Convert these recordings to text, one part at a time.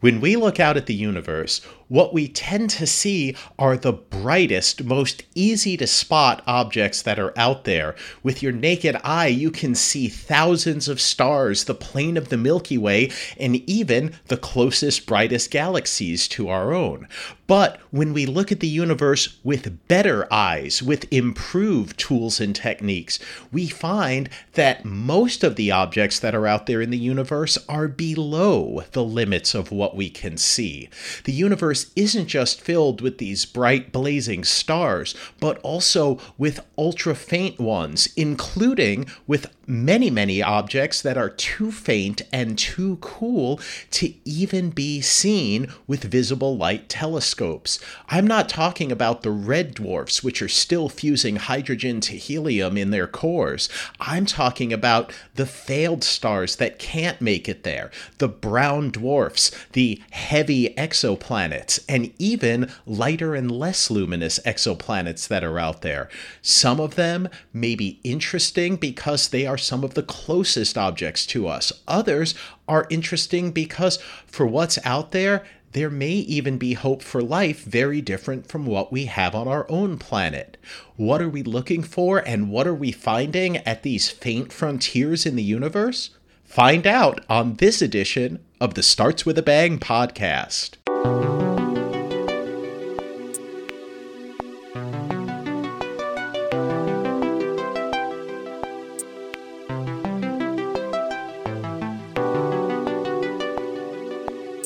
When we look out at the universe, what we tend to see are the brightest, most easy to spot objects that are out there. With your naked eye, you can see thousands of stars, the plane of the Milky Way, and even the closest, brightest galaxies to our own. But when we look at the universe with better eyes, with improved tools and techniques, we find that most of the objects that are out there in the universe are below the limits of what we can see. The universe isn't just filled with these bright, blazing stars, but also with ultra faint ones, including with many, many objects that are too faint and too cool to even be seen with visible light telescopes. I'm not talking about the red dwarfs, which are still fusing hydrogen to helium in their cores. I'm talking about the failed stars that can't make it there, the brown dwarfs, the heavy exoplanets, and even lighter and less luminous exoplanets that are out there. Some of them may be interesting because they are some of the closest objects to us. Others are interesting because for what's out there, there may even be hope for life very different from what we have on our own planet. What are we looking for and what are we finding at these faint frontiers in the universe? Find out on this edition of the Starts with a Bang podcast.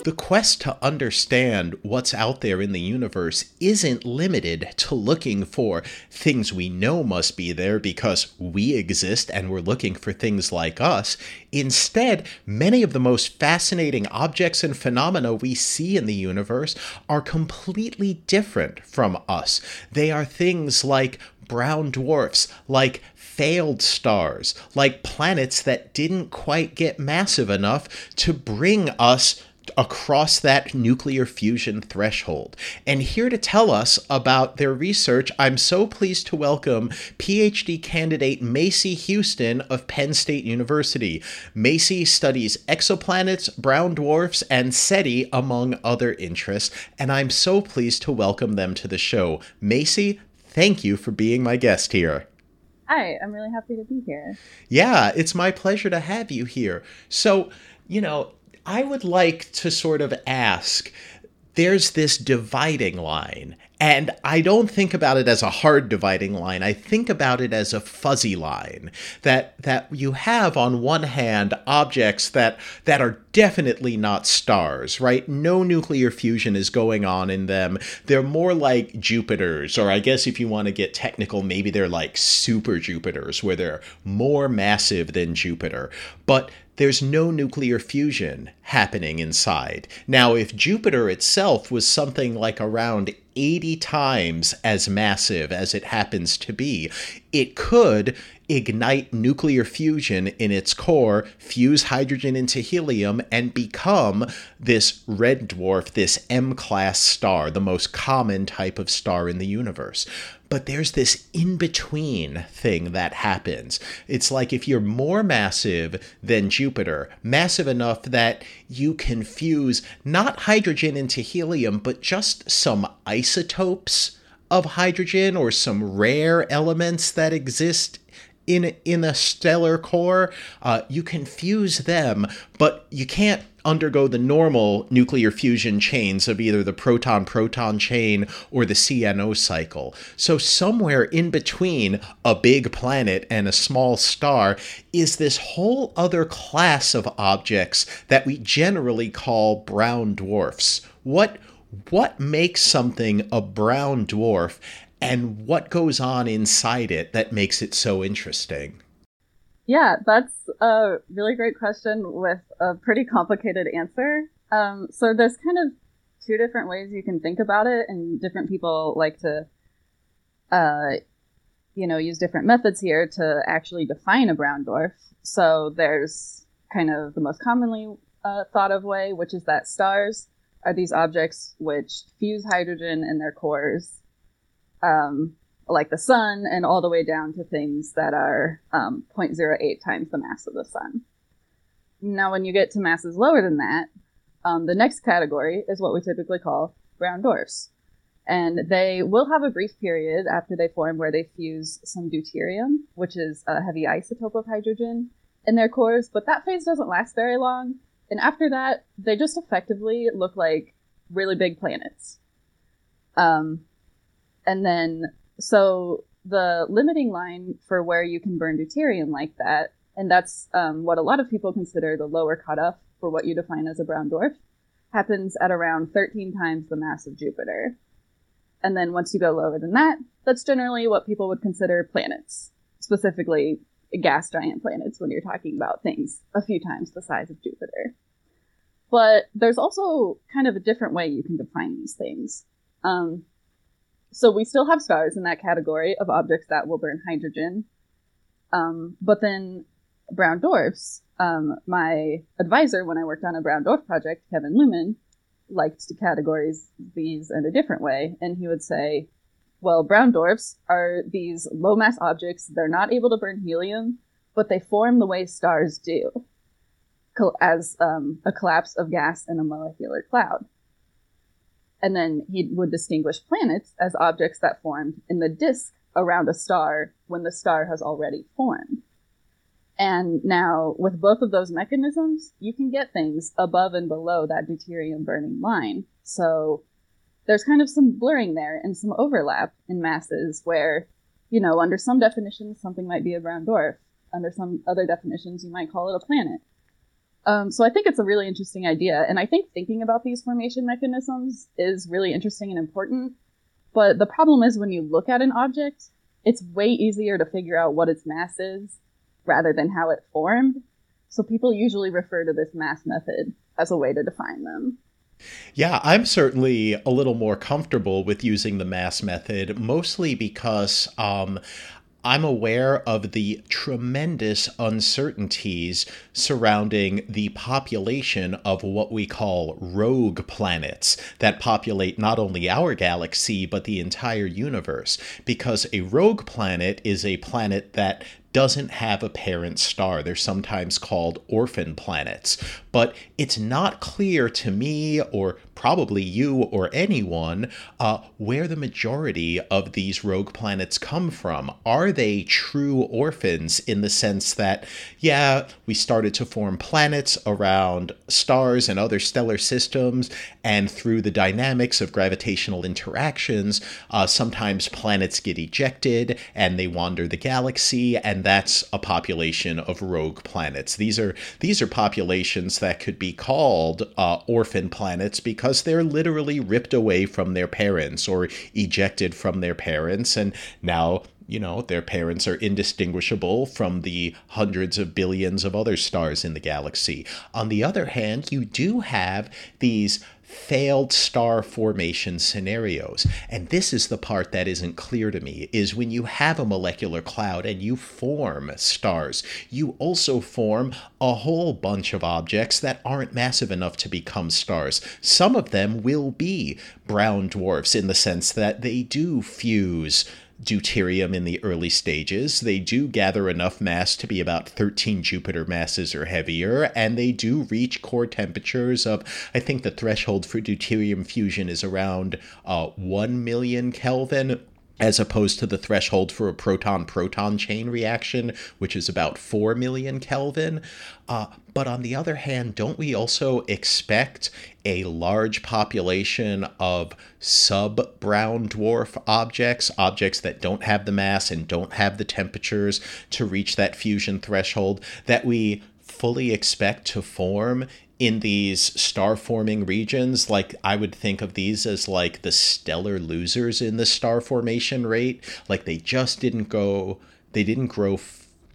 The quest to understand what's out there in the universe isn't limited to looking for things we know must be there because we exist and we're looking for things like us. Instead, many of the most fascinating objects and phenomena we see in the universe are completely different from us. They are things like brown dwarfs, like failed stars, like planets that didn't quite get massive enough to bring us across that nuclear fusion threshold. And here to tell us about their research, I'm so pleased to welcome PhD candidate Macy Huston of Penn State University. Macy studies exoplanets, brown dwarfs, and SETI, among other interests, and I'm so pleased to welcome them to the show. Macy, thank you for being my guest here. Hi, I'm really happy to be here. Yeah, it's my pleasure to have you here. So, you know, I would like to sort of ask there's this dividing line. And I don't think about it as a hard dividing line. I think about it as a fuzzy line that that you have on one hand objects that that are definitely not stars, right? No nuclear fusion is going on in them. They're more like Jupiters, or I guess if you want to get technical, maybe they're like super Jupiters where they're more massive than Jupiter. But there's no nuclear fusion happening inside. Now, if Jupiter itself was something like around 80 times as massive as it happens to be, it could ignite nuclear fusion in its core, fuse hydrogen into helium, and become this red dwarf, this M class star, the most common type of star in the universe. But there's this in between thing that happens. It's like if you're more massive than Jupiter, massive enough that you can fuse not hydrogen into helium, but just some isotopes of hydrogen or some rare elements that exist in in a stellar core, uh, you can fuse them, but you can't undergo the normal nuclear fusion chains of either the proton proton chain or the CNO cycle. So, somewhere in between a big planet and a small star is this whole other class of objects that we generally call brown dwarfs. What what makes something a brown dwarf and what goes on inside it that makes it so interesting? Yeah, that's a really great question with a pretty complicated answer. Um, so there's kind of two different ways you can think about it, and different people like to, uh, you know, use different methods here to actually define a brown dwarf. So there's kind of the most commonly uh, thought of way, which is that stars are these objects which fuse hydrogen in their cores um, like the sun, and all the way down to things that are um, 0.08 times the mass of the sun. Now, when you get to masses lower than that, Um, the next category is what we typically call brown dwarfs. And they will have a brief period after they form where they fuse some deuterium, which is a heavy isotope of hydrogen, in their cores, but that phase doesn't last very long. And after that, they just effectively look like really big planets. Um, and then, so the limiting line for where you can burn deuterium like that, and that's um, what a lot of people consider the lower cutoff for what you define as a brown dwarf, happens at around 13 times the mass of Jupiter. And then once you go lower than that, that's generally what people would consider planets, specifically gas giant planets when you're talking about things a few times the size of Jupiter. But there's also kind of a different way you can define these things. Um, so we still have stars in that category of objects that will burn hydrogen. Um, but then brown dwarfs, um, my advisor when I worked on a brown dwarf project, Kevin Luhman, liked to categorize these in a different way. And he would say, well, brown dwarfs are these low mass objects. They're not able to burn helium, but they form the way stars do, as um, a collapse of gas in a molecular cloud. And then he would distinguish planets as objects that formed in the disk around a star when the star has already formed. And now, with both of those mechanisms, you can get things above and below that deuterium burning line. So there's kind of some blurring there and some overlap in masses where, you know, under some definitions, something might be a brown dwarf. Under some other definitions, you might call it a planet. Um, so I think it's a really interesting idea. And I think thinking about these formation mechanisms is really interesting and important. But the problem is when you look at an object, it's way easier to figure out what its mass is rather than how it formed. So people usually refer to this mass method as a way to define them. Yeah, I'm certainly a little more comfortable with using the mass method, mostly because um, I'm aware of the tremendous uncertainties surrounding the population of what we call rogue planets that populate not only our galaxy, but the entire universe. Because a rogue planet is a planet that doesn't have a parent star. They're sometimes called orphan planets. But it's not clear to me, or probably you or anyone, uh, where the majority of these rogue planets come from. Are they true orphans in the sense that, yeah, we started to form planets around stars and other stellar systems, and through the dynamics of gravitational interactions, uh, sometimes planets get ejected and they wander the galaxy, and that's a population of rogue planets. These are these are populations that could be called uh, orphan planets because they're literally ripped away from their parents or ejected from their parents, and now you know, their parents are indistinguishable from the hundreds of billions of other stars in the galaxy. On the other hand, you do have these failed star formation scenarios. And this is the part that isn't clear to me is when you have a molecular cloud and you form stars, you also form a whole bunch of objects that aren't massive enough to become stars. Some of them will be brown dwarfs in the sense that they do fuse deuterium in the early stages. They do gather enough mass to be about 13 Jupiter masses or heavier, and they do reach core temperatures of, I think the threshold for deuterium fusion is around uh, 1 million Kelvin as opposed to the threshold for a proton proton chain reaction, which is about 4 million Kelvin. Uh, but on the other hand, don't we also expect a large population of sub brown dwarf objects, objects that don't have the mass and don't have the temperatures to reach that fusion threshold, that we fully expect to form in these star forming regions like i would think of these as like the stellar losers in the star formation rate. Like they just didn't go they didn't grow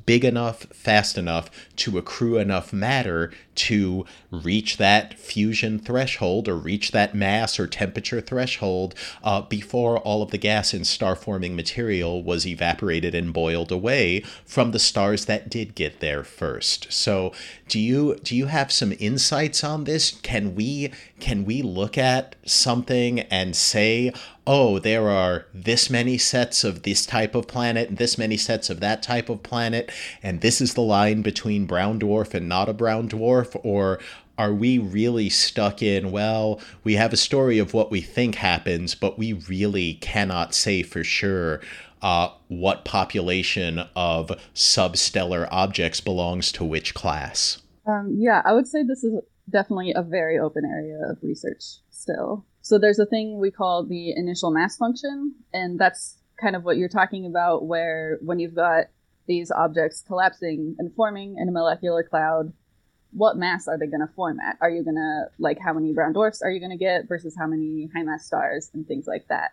big enough, fast enough to accrue enough matter to reach that fusion threshold or reach that mass or temperature threshold uh, before all of the gas in star forming material was evaporated and boiled away from the stars that did get there first. So, do you do you have some insights on this? Can we can we look at something and say, oh, there are this many sets of this type of planet and this many sets of that type of planet, and this is the line between brown dwarf and not a brown dwarf? Or are we really stuck in, well, we have a story of what we think happens, but we really cannot say for sure uh, what population of substellar objects belongs to which class? Um, yeah, I would say this is definitely a very open area of research still. So there's a thing we call the initial mass function, and that's kind of what you're talking about, where when you've got these objects collapsing and forming in a molecular cloud, what mass are they going to form at? Are you going to, like, how many brown dwarfs are you going to get versus how many high mass stars and things like that?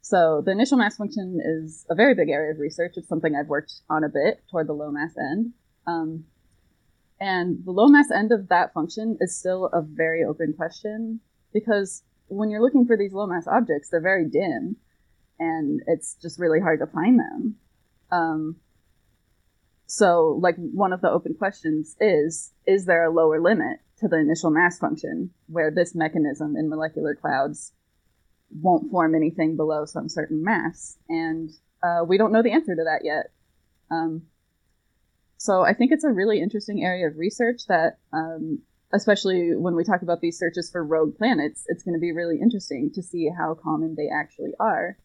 So the initial mass function is a very big area of research. It's something I've worked on a bit toward the low mass end. Um, and the low mass end of that function is still a very open question because when you're looking for these low mass objects, they're very dim and it's just really hard to find them. Um, so, like, one of the open questions is Is there a lower limit to the initial mass function where this mechanism in molecular clouds won't form anything below some certain mass? And uh, we don't know the answer to that yet. Um, so, I think it's a really interesting area of research that, um, especially when we talk about these searches for rogue planets, it's going to be really interesting to see how common they actually are.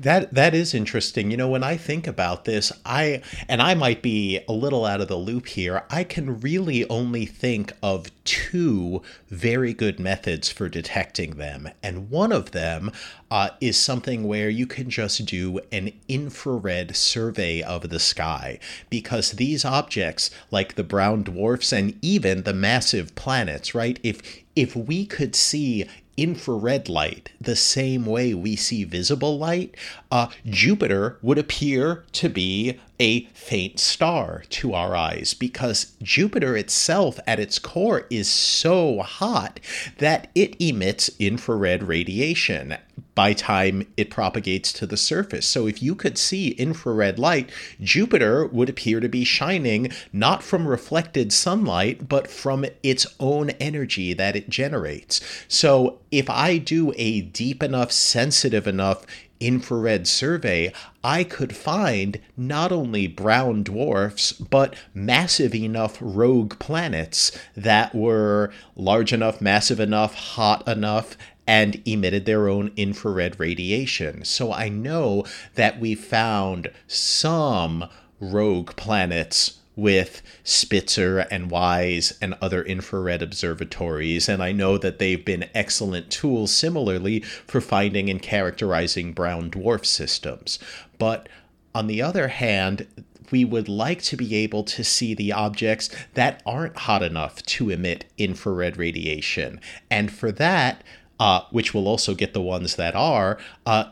That that is interesting. You know, when I think about this, I and I might be a little out of the loop here. I can really only think of two very good methods for detecting them, and one of them uh, is something where you can just do an infrared survey of the sky because these objects, like the brown dwarfs and even the massive planets, right? If if we could see infrared light the same way we see visible light, uh, Jupiter would appear to be a faint star to our eyes because Jupiter itself, at its core, is so hot that it emits infrared radiation by time it propagates to the surface. So if you could see infrared light, Jupiter would appear to be shining not from reflected sunlight, but from its own energy that it generates. So if I do a deep enough, sensitive enough infrared survey, I could find not only brown dwarfs, but massive enough rogue planets that were large enough, massive enough, hot enough, and emitted their own infrared radiation. So I know that we found some rogue planets with Spitzer and WISE and other infrared observatories, and I know that they've been excellent tools similarly for finding and characterizing brown dwarf systems. But on the other hand, we would like to be able to see the objects that aren't hot enough to emit infrared radiation. And for that, uh, which will also get the ones that are, uh,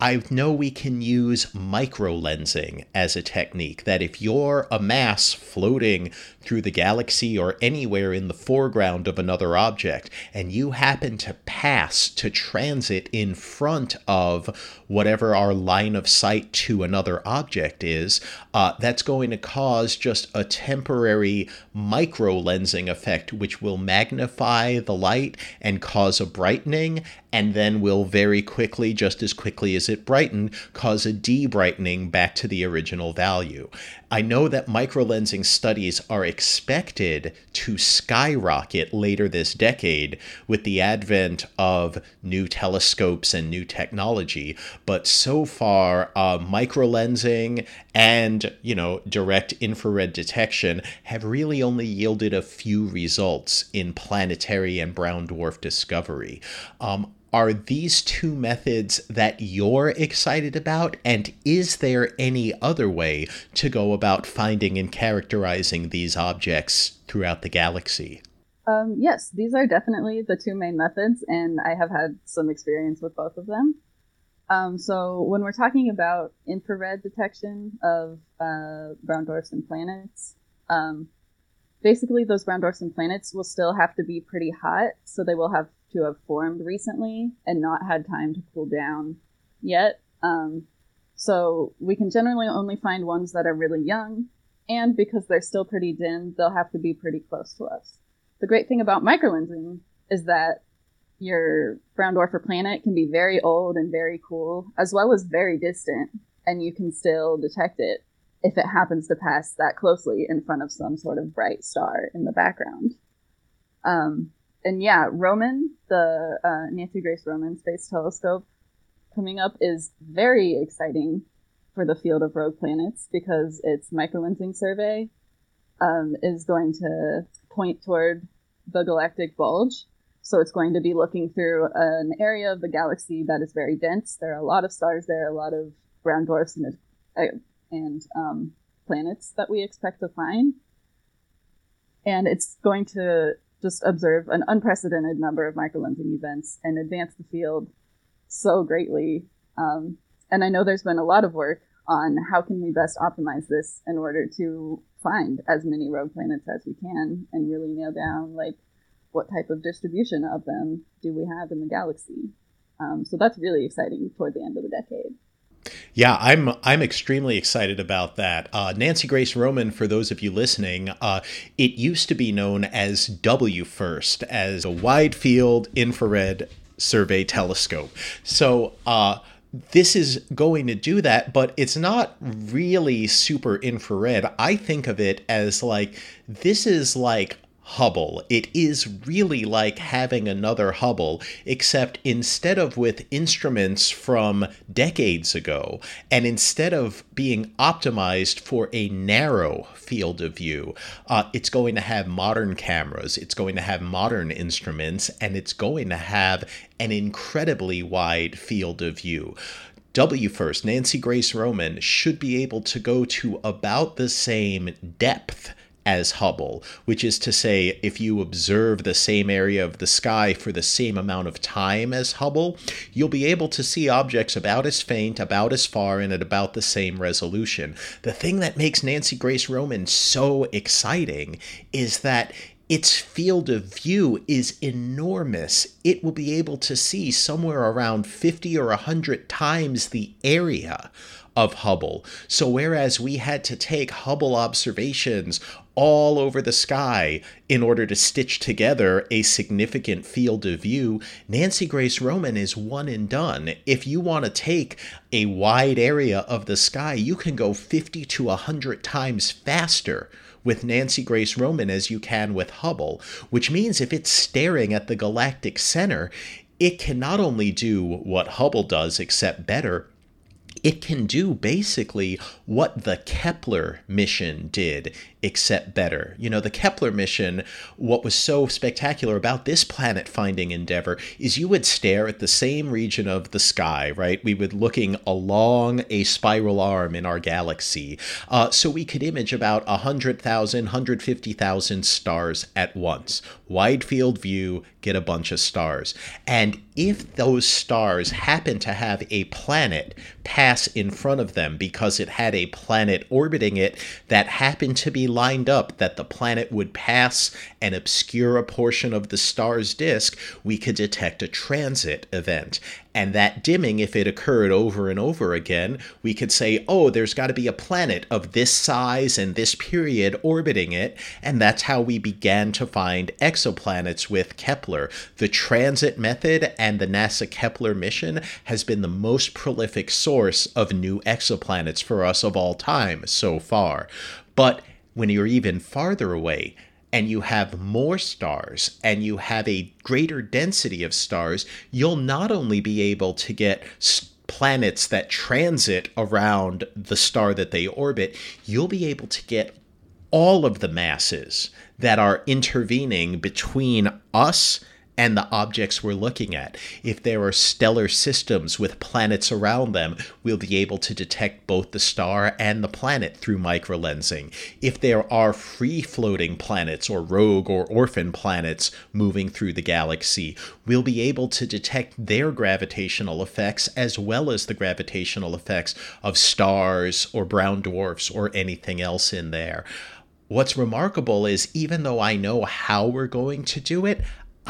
I know we can use microlensing as a technique. That if you're a mass floating through the galaxy or anywhere in the foreground of another object, and you happen to pass to transit in front of whatever our line of sight to another object is, uh, that's going to cause just a temporary microlensing effect, which will magnify the light and cause a brightening and then will very quickly, just as quickly as it brightened, cause a debrightening back to the original value. I know that microlensing studies are expected to skyrocket later this decade with the advent of new telescopes and new technology, but so far, uh, microlensing and you know direct infrared detection have really only yielded a few results in planetary and brown dwarf discovery. Um, are these two methods that you're excited about? And is there any other way to go about finding and characterizing these objects throughout the galaxy? Um, yes, these are definitely the two main methods, and I have had some experience with both of them. Um, so, when we're talking about infrared detection of uh, brown dwarfs and planets, um, basically those brown dwarfs and planets will still have to be pretty hot, so they will have to have formed recently and not had time to cool down yet. Um, so we can generally only find ones that are really young, and because they're still pretty dim, they'll have to be pretty close to us. The great thing about microlensing is that your brown dwarf or planet can be very old and very cool, as well as very distant, and you can still detect it if it happens to pass that closely in front of some sort of bright star in the background. Um, and yeah, Roman, the uh, Nancy Grace Roman Space Telescope coming up is very exciting for the field of rogue planets because its microlensing survey um, is going to point toward the galactic bulge. So it's going to be looking through an area of the galaxy that is very dense. There are a lot of stars there, a lot of brown dwarfs and, uh, and um, planets that we expect to find. And it's going to just observe an unprecedented number of microlensing events and advance the field so greatly. Um, and I know there's been a lot of work on how can we best optimize this in order to find as many rogue planets as we can and really nail down like what type of distribution of them do we have in the galaxy. Um, so that's really exciting toward the end of the decade. Yeah, I'm I'm extremely excited about that. Uh, Nancy Grace Roman, for those of you listening, uh, it used to be known as WFIRST, as a Wide Field Infrared Survey Telescope. So. Uh, this is going to do that, but it's not really super infrared. I think of it as like this is like Hubble. It is really like having another Hubble, except instead of with instruments from decades ago, and instead of being optimized for a narrow field of view, uh, it's going to have modern cameras, it's going to have modern instruments, and it's going to have an incredibly wide field of view. WFIRST, Nancy Grace Roman, should be able to go to about the same depth as Hubble, which is to say, if you observe the same area of the sky for the same amount of time as Hubble, you'll be able to see objects about as faint, about as far, and at about the same resolution. The thing that makes Nancy Grace Roman so exciting is that its field of view is enormous. It will be able to see somewhere around 50 or 100 times the area of Hubble. So, whereas we had to take Hubble observations all over the sky in order to stitch together a significant field of view, Nancy Grace Roman is one and done. If you want to take a wide area of the sky, you can go 50 to 100 times faster with Nancy Grace Roman as you can with Hubble, which means if it's staring at the galactic center, it can not only do what Hubble does, except better, it can do basically what the Kepler mission did, except better. You know, the Kepler mission, what was so spectacular about this planet finding endeavor is you would stare at the same region of the sky, right? We would looking along a spiral arm in our galaxy. Uh, so we could image about 100,000, 150,000 stars at once. Wide field view, get a bunch of stars. And if those stars happen to have a planet pass in front of them because it had a planet orbiting it that happened to be lined up that the planet would pass and obscure a portion of the star's disk, we could detect a transit event. And that dimming, if it occurred over and over again, we could say, oh, there's got to be a planet of this size and this period orbiting it. And that's how we began to find exoplanets with Kepler. The transit method and the NASA Kepler mission has been the most prolific source of new exoplanets for us of all time so far. But when you're even farther away, and you have more stars and you have a greater density of stars, you'll not only be able to get planets that transit around the star that they orbit, you'll be able to get all of the masses that are intervening between us and the objects we're looking at. If there are stellar systems with planets around them, we'll be able to detect both the star and the planet through microlensing. If there are free floating planets or rogue or orphan planets moving through the galaxy, we'll be able to detect their gravitational effects as well as the gravitational effects of stars or brown dwarfs or anything else in there. What's remarkable is even though I know how we're going to do it,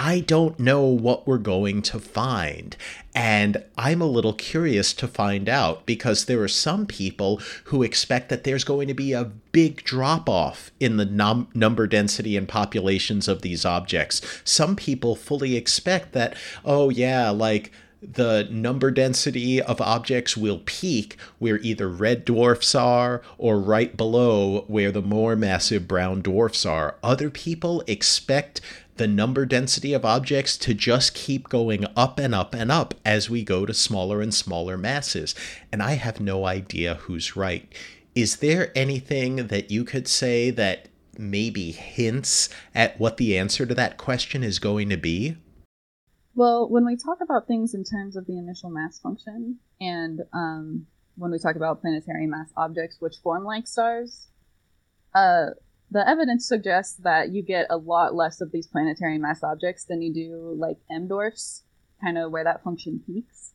I don't know what we're going to find. And I'm a little curious to find out because there are some people who expect that there's going to be a big drop off in the num- number density and populations of these objects. Some people fully expect that, oh, yeah, like the number density of objects will peak where either red dwarfs are or right below where the more massive brown dwarfs are. Other people expect the number density of objects to just keep going up and up and up as we go to smaller and smaller masses. And I have no idea who's right. Is there anything that you could say that maybe hints at what the answer to that question is going to be? Well, when we talk about things in terms of the initial mass function, and um, when we talk about planetary mass objects which form like stars, uh, the evidence suggests that you get a lot less of these planetary mass objects than you do like M dwarfs, kind of where that function peaks.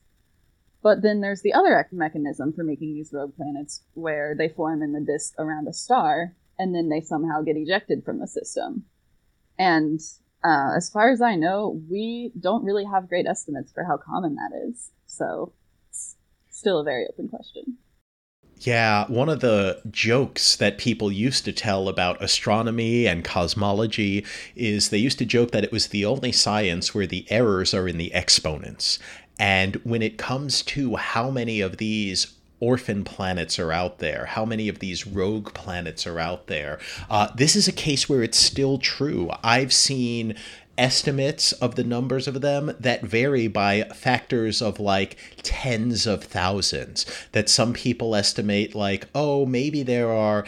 But then there's the other mechanism for making these rogue planets where they form in the disk around a star and then they somehow get ejected from the system. And uh, as far as I know, we don't really have great estimates for how common that is. So it's still a very open question. Yeah, one of the jokes that people used to tell about astronomy and cosmology is they used to joke that it was the only science where the errors are in the exponents. And when it comes to how many of these orphan planets are out there, how many of these rogue planets are out there, uh, this is a case where it's still true. I've seen estimates of the numbers of them that vary by factors of like tens of thousands. That some people estimate, like, oh, maybe there are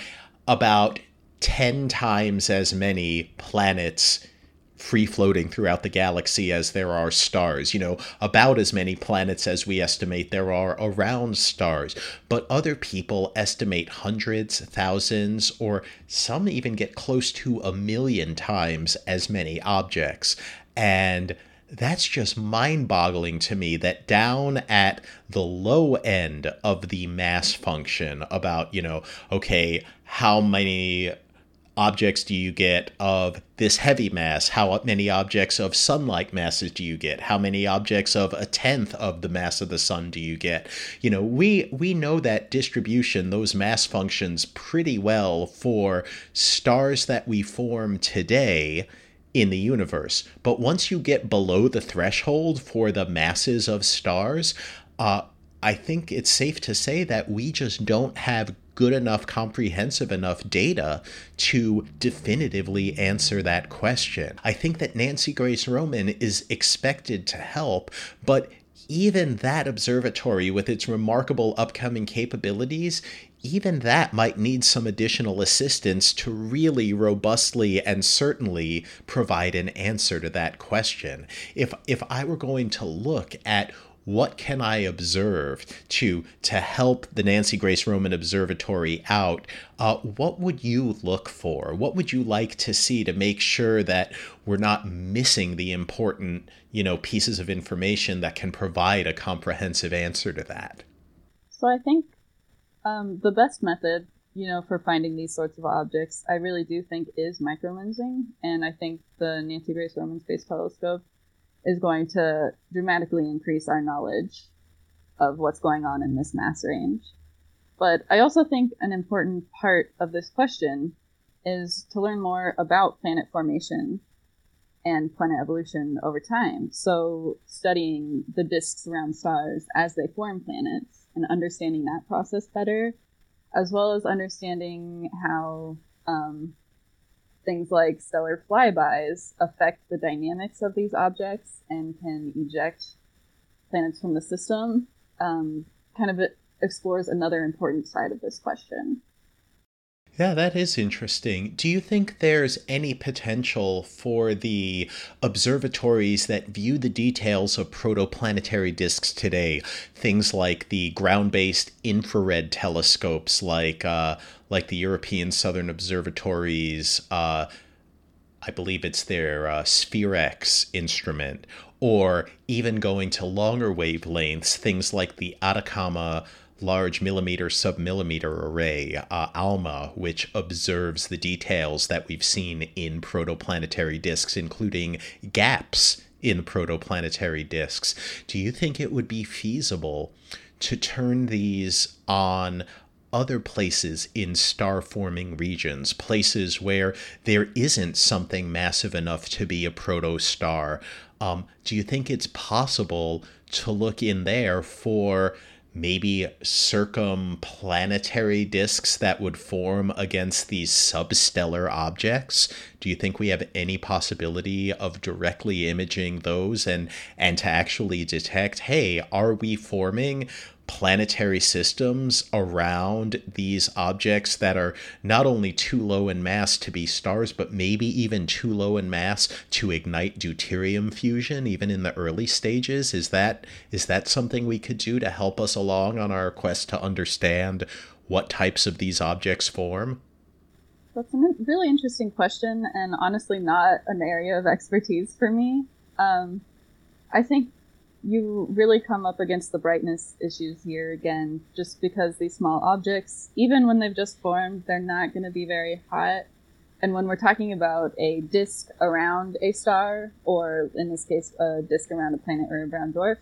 about 10 times as many planets free floating throughout the galaxy as there are stars. You know, about as many planets as we estimate there are around stars. But other people estimate hundreds, thousands, or some even get close to a million times as many objects. And that's just mind boggling to me that down at the low end of the mass function, about, you know, okay, how many objects do you get of this heavy mass? How many objects of sun like masses do you get? How many objects of a tenth of the mass of the sun do you get? You know, we we know that distribution, those mass functions pretty well for stars that we form today in the universe. But once you get below the threshold for the masses of stars, uh, I think it's safe to say that we just don't have good enough, comprehensive enough data to definitively answer that question. I think that Nancy Grace Roman is expected to help, but even that observatory, with its remarkable upcoming capabilities, even that might need some additional assistance to really robustly and certainly provide an answer to that question. If if I were going to look at what can I observe to to help the Nancy Grace Roman Observatory out? Uh, what would you look for? What would you like to see to make sure that we're not missing the important, you know, pieces of information that can provide a comprehensive answer to that? So I think um, the best method, you know, for finding these sorts of objects, I really do think is microlensing, and I think the Nancy Grace Roman Space Telescope is going to dramatically increase our knowledge of what's going on in this mass range. But I also think an important part of this question is to learn more about planet formation and planet evolution over time. So, studying the disks around stars as they form planets and understanding that process better, as well as understanding how um, things like stellar flybys affect the dynamics of these objects and can eject planets from the system, um, kind of explores another important side of this question. Yeah, that is interesting. Do you think there's any potential for the observatories that view the details of protoplanetary disks today, things like the ground-based infrared telescopes, like uh, like the European Southern Observatories? Uh, I believe it's their uh, SPHEREX instrument, or even going to longer wavelengths, things like the Atacama large millimeter submillimeter array, uh, ALMA, which observes the details that we've seen in protoplanetary disks, including gaps in protoplanetary disks. Do you think it would be feasible to turn these on other places in star forming regions, places where there isn't something massive enough to be a protostar? Um, do you think it's possible to look in there for maybe circumplanetary disks that would form against these substellar objects? Do you think we have any possibility of directly imaging those and and to actually detect, hey, are we forming planetary systems around these objects that are not only too low in mass to be stars, but maybe even too low in mass to ignite deuterium fusion, even in the early stages. Is that is that something we could do to help us along on our quest to understand what types of these objects form? That's a really interesting question, and honestly, not an area of expertise for me. Um, I think you really come up against the brightness issues here again, just because these small objects, even when they've just formed, they're not going to be very hot. And when we're talking about a disk around a star, or in this case, a disk around a planet or a brown dwarf,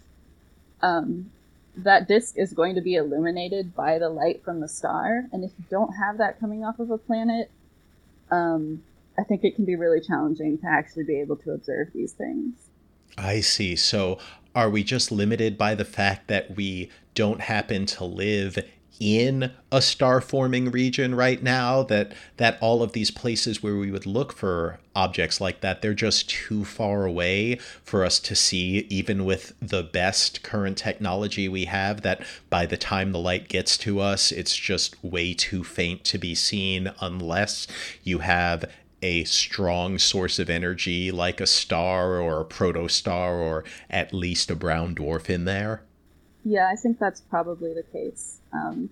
um, that disk is going to be illuminated by the light from the star. And if you don't have that coming off of a planet, um, I think it can be really challenging to actually be able to observe these things. I see. So are we just limited by the fact that we don't happen to live in a star forming region right now that that all of these places where we would look for objects like that they're just too far away for us to see even with the best current technology we have that by the time the light gets to us it's just way too faint to be seen unless you have a strong source of energy like a star or a protostar or at least a brown dwarf in there? Yeah, I think that's probably the case. Um,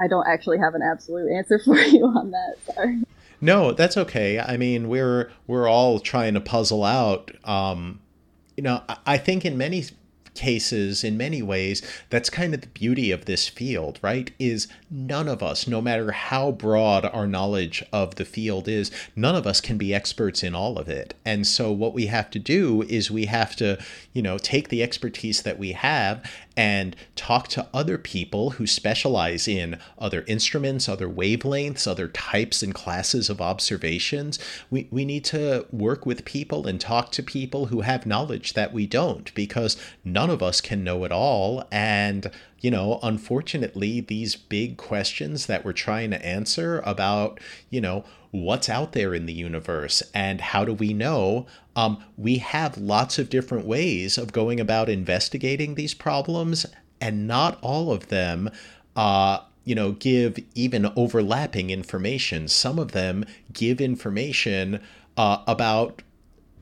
I don't actually have an absolute answer for you on that. Sorry. No, that's okay. I mean, we're we're all trying to puzzle out. Um, you know, I think in many cases in many ways that's kind of the beauty of this field right is none of us no matter how broad our knowledge of the field is none of us can be experts in all of it and so what we have to do is we have to you know take the expertise that we have and talk to other people who specialize in other instruments, other wavelengths, other types and classes of observations. We, we need to work with people and talk to people who have knowledge that we don't because none of us can know it all. And you know, unfortunately, these big questions that we're trying to answer about, you know, what's out there in the universe and how do we know? Um, we have lots of different ways of going about investigating these problems, and not all of them. Uh, you know, give even overlapping information. Some of them give information uh, about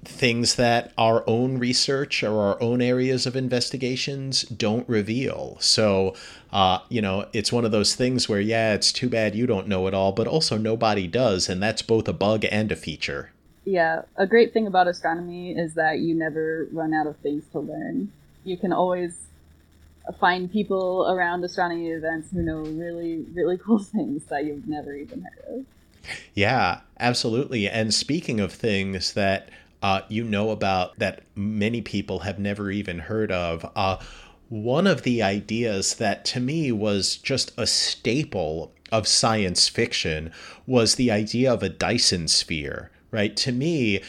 things that our own research or our own areas of investigations don't reveal. So, uh, you know, it's one of those things where, yeah, it's too bad you don't know it all, but also nobody does. And that's both a bug and a feature. Yeah. A great thing about astronomy is that you never run out of things to learn. You can always find people around astronomy events who know really, really cool things that you've never even heard of. Yeah, absolutely. And speaking of things that uh, you know about that many people have never even heard of. Uh, one of the ideas that to me was just a staple of science fiction was the idea of a Dyson sphere. Right. To me,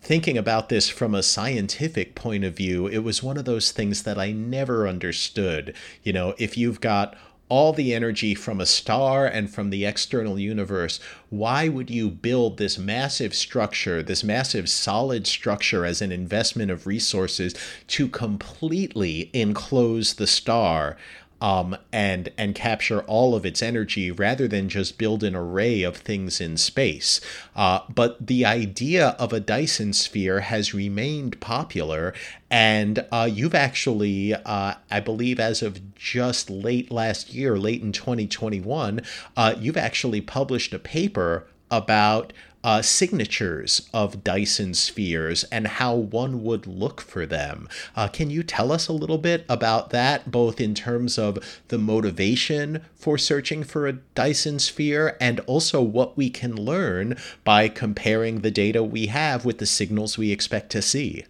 thinking about this from a scientific point of view, it was one of those things that I never understood. You know, if you've got all the energy from a star and from the external universe, why would you build this massive structure, this massive solid structure as an investment of resources to completely enclose the star? Um, and and capture all of its energy rather than just build an array of things in space. Uh, but the idea of a Dyson sphere has remained popular, and uh, you've actually, uh, I believe, as of just late last year, late in 2021, uh, you've actually published a paper about uh, signatures of Dyson spheres and how one would look for them. Uh, can you tell us a little bit about that, both in terms of the motivation for searching for a Dyson sphere and also what we can learn by comparing the data we have with the signals we expect to see?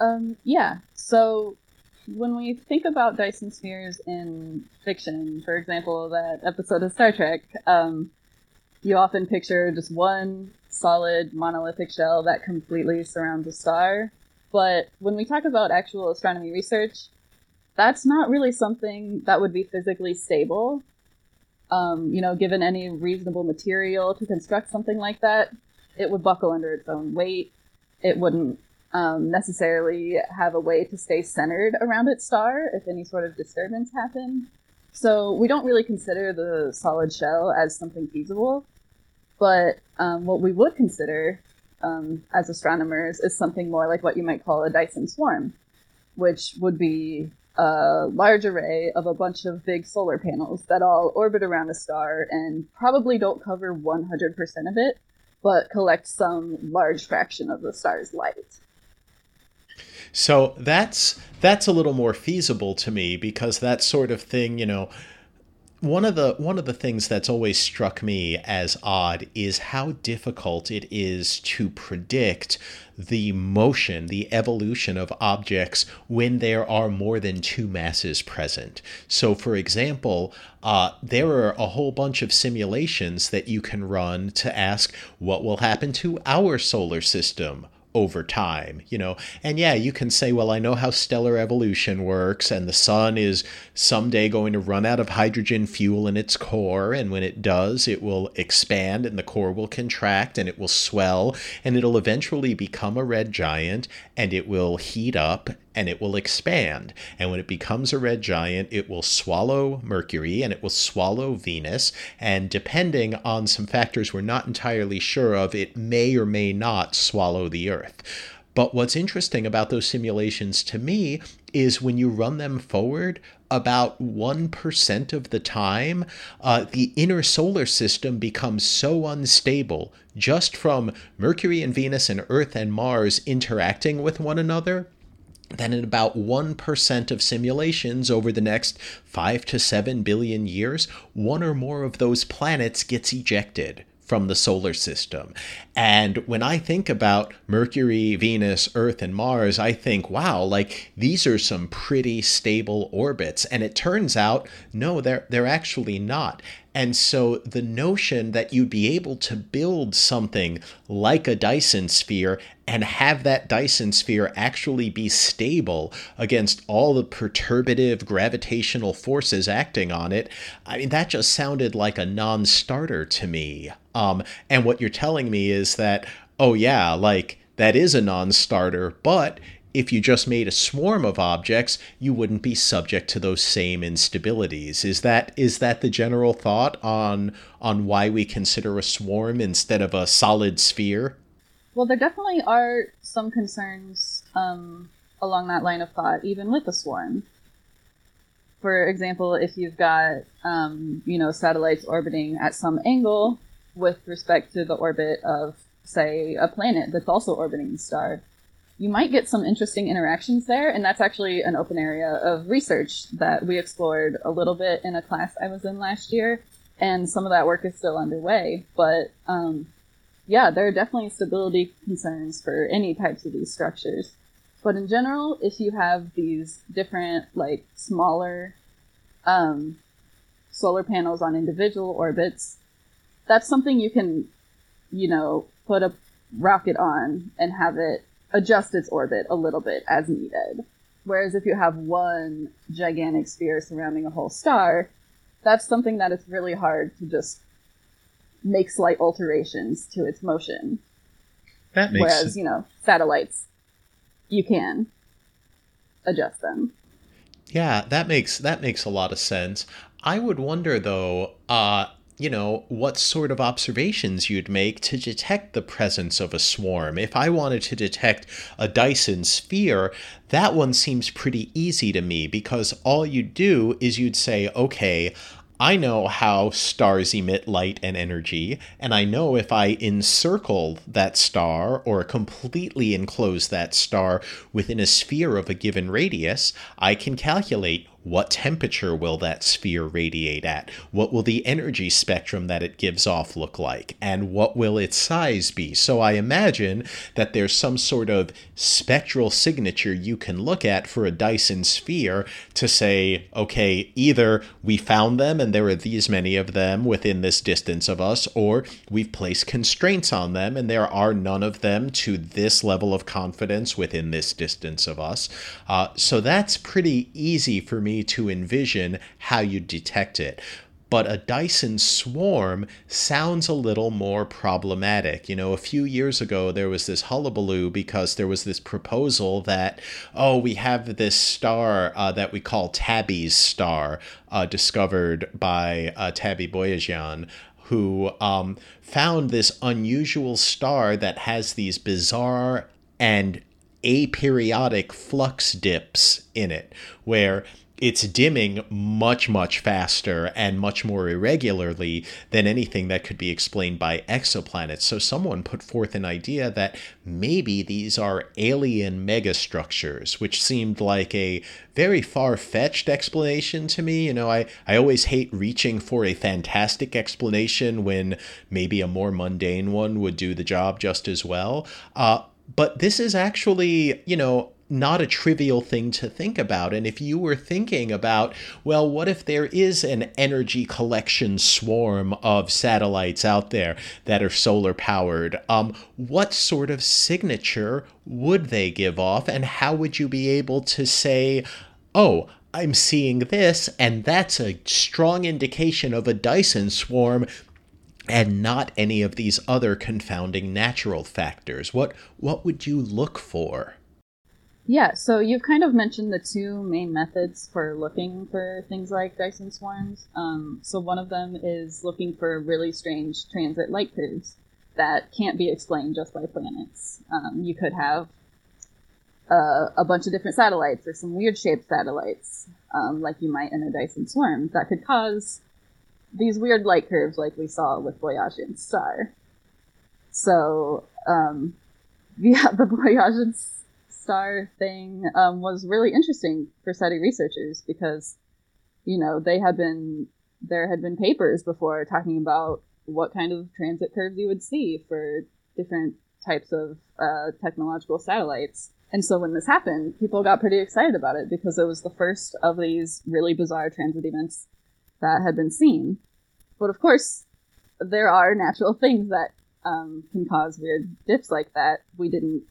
Um, yeah. So when we think about Dyson spheres in fiction, for example, that episode of Star Trek, um, you often picture just one solid monolithic shell that completely surrounds a star. But when we talk about actual astronomy research, that's not really something that would be physically stable. Um, you know, given any reasonable material to construct something like that, it would buckle under its own weight. It wouldn't um, necessarily have a way to stay centered around its star if any sort of disturbance happened. So we don't really consider the solid shell as something feasible. But um, what we would consider um, as astronomers is something more like what you might call a Dyson swarm, which would be a large array of a bunch of big solar panels that all orbit around a star and probably don't cover 100% of it, but collect some large fraction of the star's light. So that's that's a little more feasible to me because that sort of thing, you know, one of the one of the things that's always struck me as odd is how difficult it is to predict the motion, the evolution of objects when there are more than two masses present. So, for example, uh, there are a whole bunch of simulations that you can run to ask what will happen to our solar system over time, you know. And yeah, you can say, well, I know how stellar evolution works, and the sun is someday going to run out of hydrogen fuel in its core, and when it does, it will expand and the core will contract and it will swell, and it'll eventually become a red giant, and it will heat up and it will expand. And when it becomes a red giant, it will swallow Mercury and it will swallow Venus. And depending on some factors we're not entirely sure of, it may or may not swallow the Earth. But what's interesting about those simulations to me is when you run them forward, about 1% of the time, uh, the inner solar system becomes so unstable just from Mercury and Venus and Earth and Mars interacting with one another then in about 1% of simulations over the next 5 to 7 billion years, one or more of those planets gets ejected from the solar system. And when I think about Mercury, Venus, Earth, and Mars, I think, wow, like these are some pretty stable orbits. And it turns out, no, they're, they're actually not. And so the notion that you'd be able to build something like a Dyson sphere and have that Dyson sphere actually be stable against all the perturbative gravitational forces acting on it, I mean, that just sounded like a non starter to me. Um, and what you're telling me is that, oh, yeah, like that is a non starter, but if you just made a swarm of objects, you wouldn't be subject to those same instabilities. Is that is that the general thought on on why we consider a swarm instead of a solid sphere? Well, there definitely are some concerns um, along that line of thought, even with a swarm. For example, if you've got um, you know satellites orbiting at some angle with respect to the orbit of, say, a planet that's also orbiting the star you might get some interesting interactions there. And that's actually an open area of research that we explored a little bit in a class I was in last year. And some of that work is still underway. But um, yeah, there are definitely stability concerns for any types of these structures. But in general, if you have these different, like, smaller um, solar panels on individual orbits, that's something you can, you know, put a rocket on and have it adjust its orbit a little bit as needed. Whereas if you have one gigantic sphere surrounding a whole star, that's something that it's really hard to just make slight alterations to its motion. That makes Whereas, you know, satellites, you can adjust them. Yeah, that makes that makes a lot of sense. I would wonder though, uh, you know, what sort of observations you'd make to detect the presence of a swarm. If I wanted to detect a Dyson sphere, that one seems pretty easy to me because all you'd do is you'd say, okay, I know how stars emit light and energy, and I know if I encircle that star or completely enclose that star within a sphere of a given radius, I can calculate what temperature will that sphere radiate at? What will the energy spectrum that it gives off look like? And what will its size be? So I imagine that there's some sort of spectral signature you can look at for a Dyson sphere to say, okay, either we found them and there are these many of them within this distance of us, or we've placed constraints on them and there are none of them to this level of confidence within this distance of us. Uh, so that's pretty easy for me to envision how you detect it but a Dyson swarm sounds a little more problematic. You know, a few years ago, there was this hullabaloo because there was this proposal that, oh, we have this star uh, that we call Tabby's star, uh, discovered by uh, Tabby Boyajian, who um, found this unusual star that has these bizarre and aperiodic flux dips in it, where it's dimming much, much faster and much more irregularly than anything that could be explained by exoplanets. So, someone put forth an idea that maybe these are alien megastructures, which seemed like a very far fetched explanation to me. You know, I, I always hate reaching for a fantastic explanation when maybe a more mundane one would do the job just as well. Uh, but this is actually, you know, not a trivial thing to think about. And if you were thinking about, well, what if there is an energy collection swarm of satellites out there that are solar powered? Um, what sort of signature would they give off? And how would you be able to say, oh, I'm seeing this, and that's a strong indication of a Dyson swarm and not any of these other confounding natural factors. What what would you look for? Yeah, so you've kind of mentioned the two main methods for looking for things like Dyson swarms. Um, so one of them is looking for really strange transit light curves that can't be explained just by planets. Um, you could have uh, a bunch of different satellites or some weird shaped satellites, um, like you might in a Dyson swarm, that could cause these weird light curves like we saw with Boyajian's star. So, um, yeah, the Boyajian star thing um, was really interesting for SETI researchers because, you know, they had been there had been papers before talking about what kind of transit curves you would see for different types of uh, technological satellites. And so when this happened, people got pretty excited about it because it was the first of these really bizarre transit events that had been seen. But of course, there are natural things that um, can cause weird dips like that. We didn't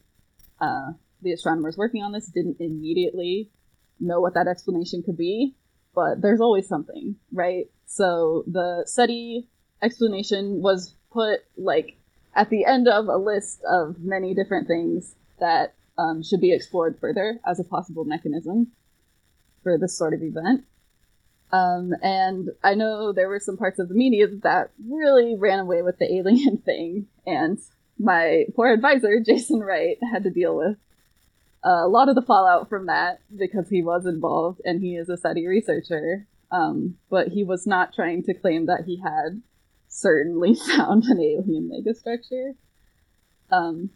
uh, the astronomers working on this didn't immediately know what that explanation could be, but there's always something, right? So the SETI explanation was put like at the end of a list of many different things that um, should be explored further as a possible mechanism for this sort of event. Um, and I know there were some parts of the media that really ran away with the alien thing, and my poor advisor, Jason Wright, had to deal with a lot of the fallout from that because he was involved and he is a SETI researcher. Um, but he was not trying to claim that he had certainly found an alien megastructure. Um,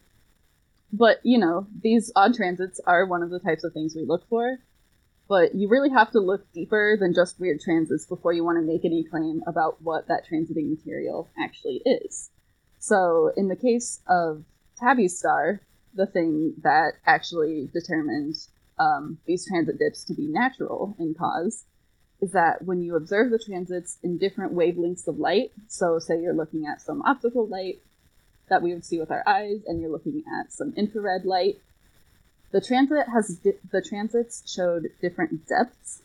but you know, these odd transits are one of the types of things we look for. But you really have to look deeper than just weird transits before you want to make any claim about what that transiting material actually is. So, in the case of Tabby's star, the thing that actually determined um, these transit dips to be natural in cause is that when you observe the transits in different wavelengths of light, so say you're looking at some optical light that we would see with our eyes, and you're looking at some infrared light, the transit has di- the transits showed different depths,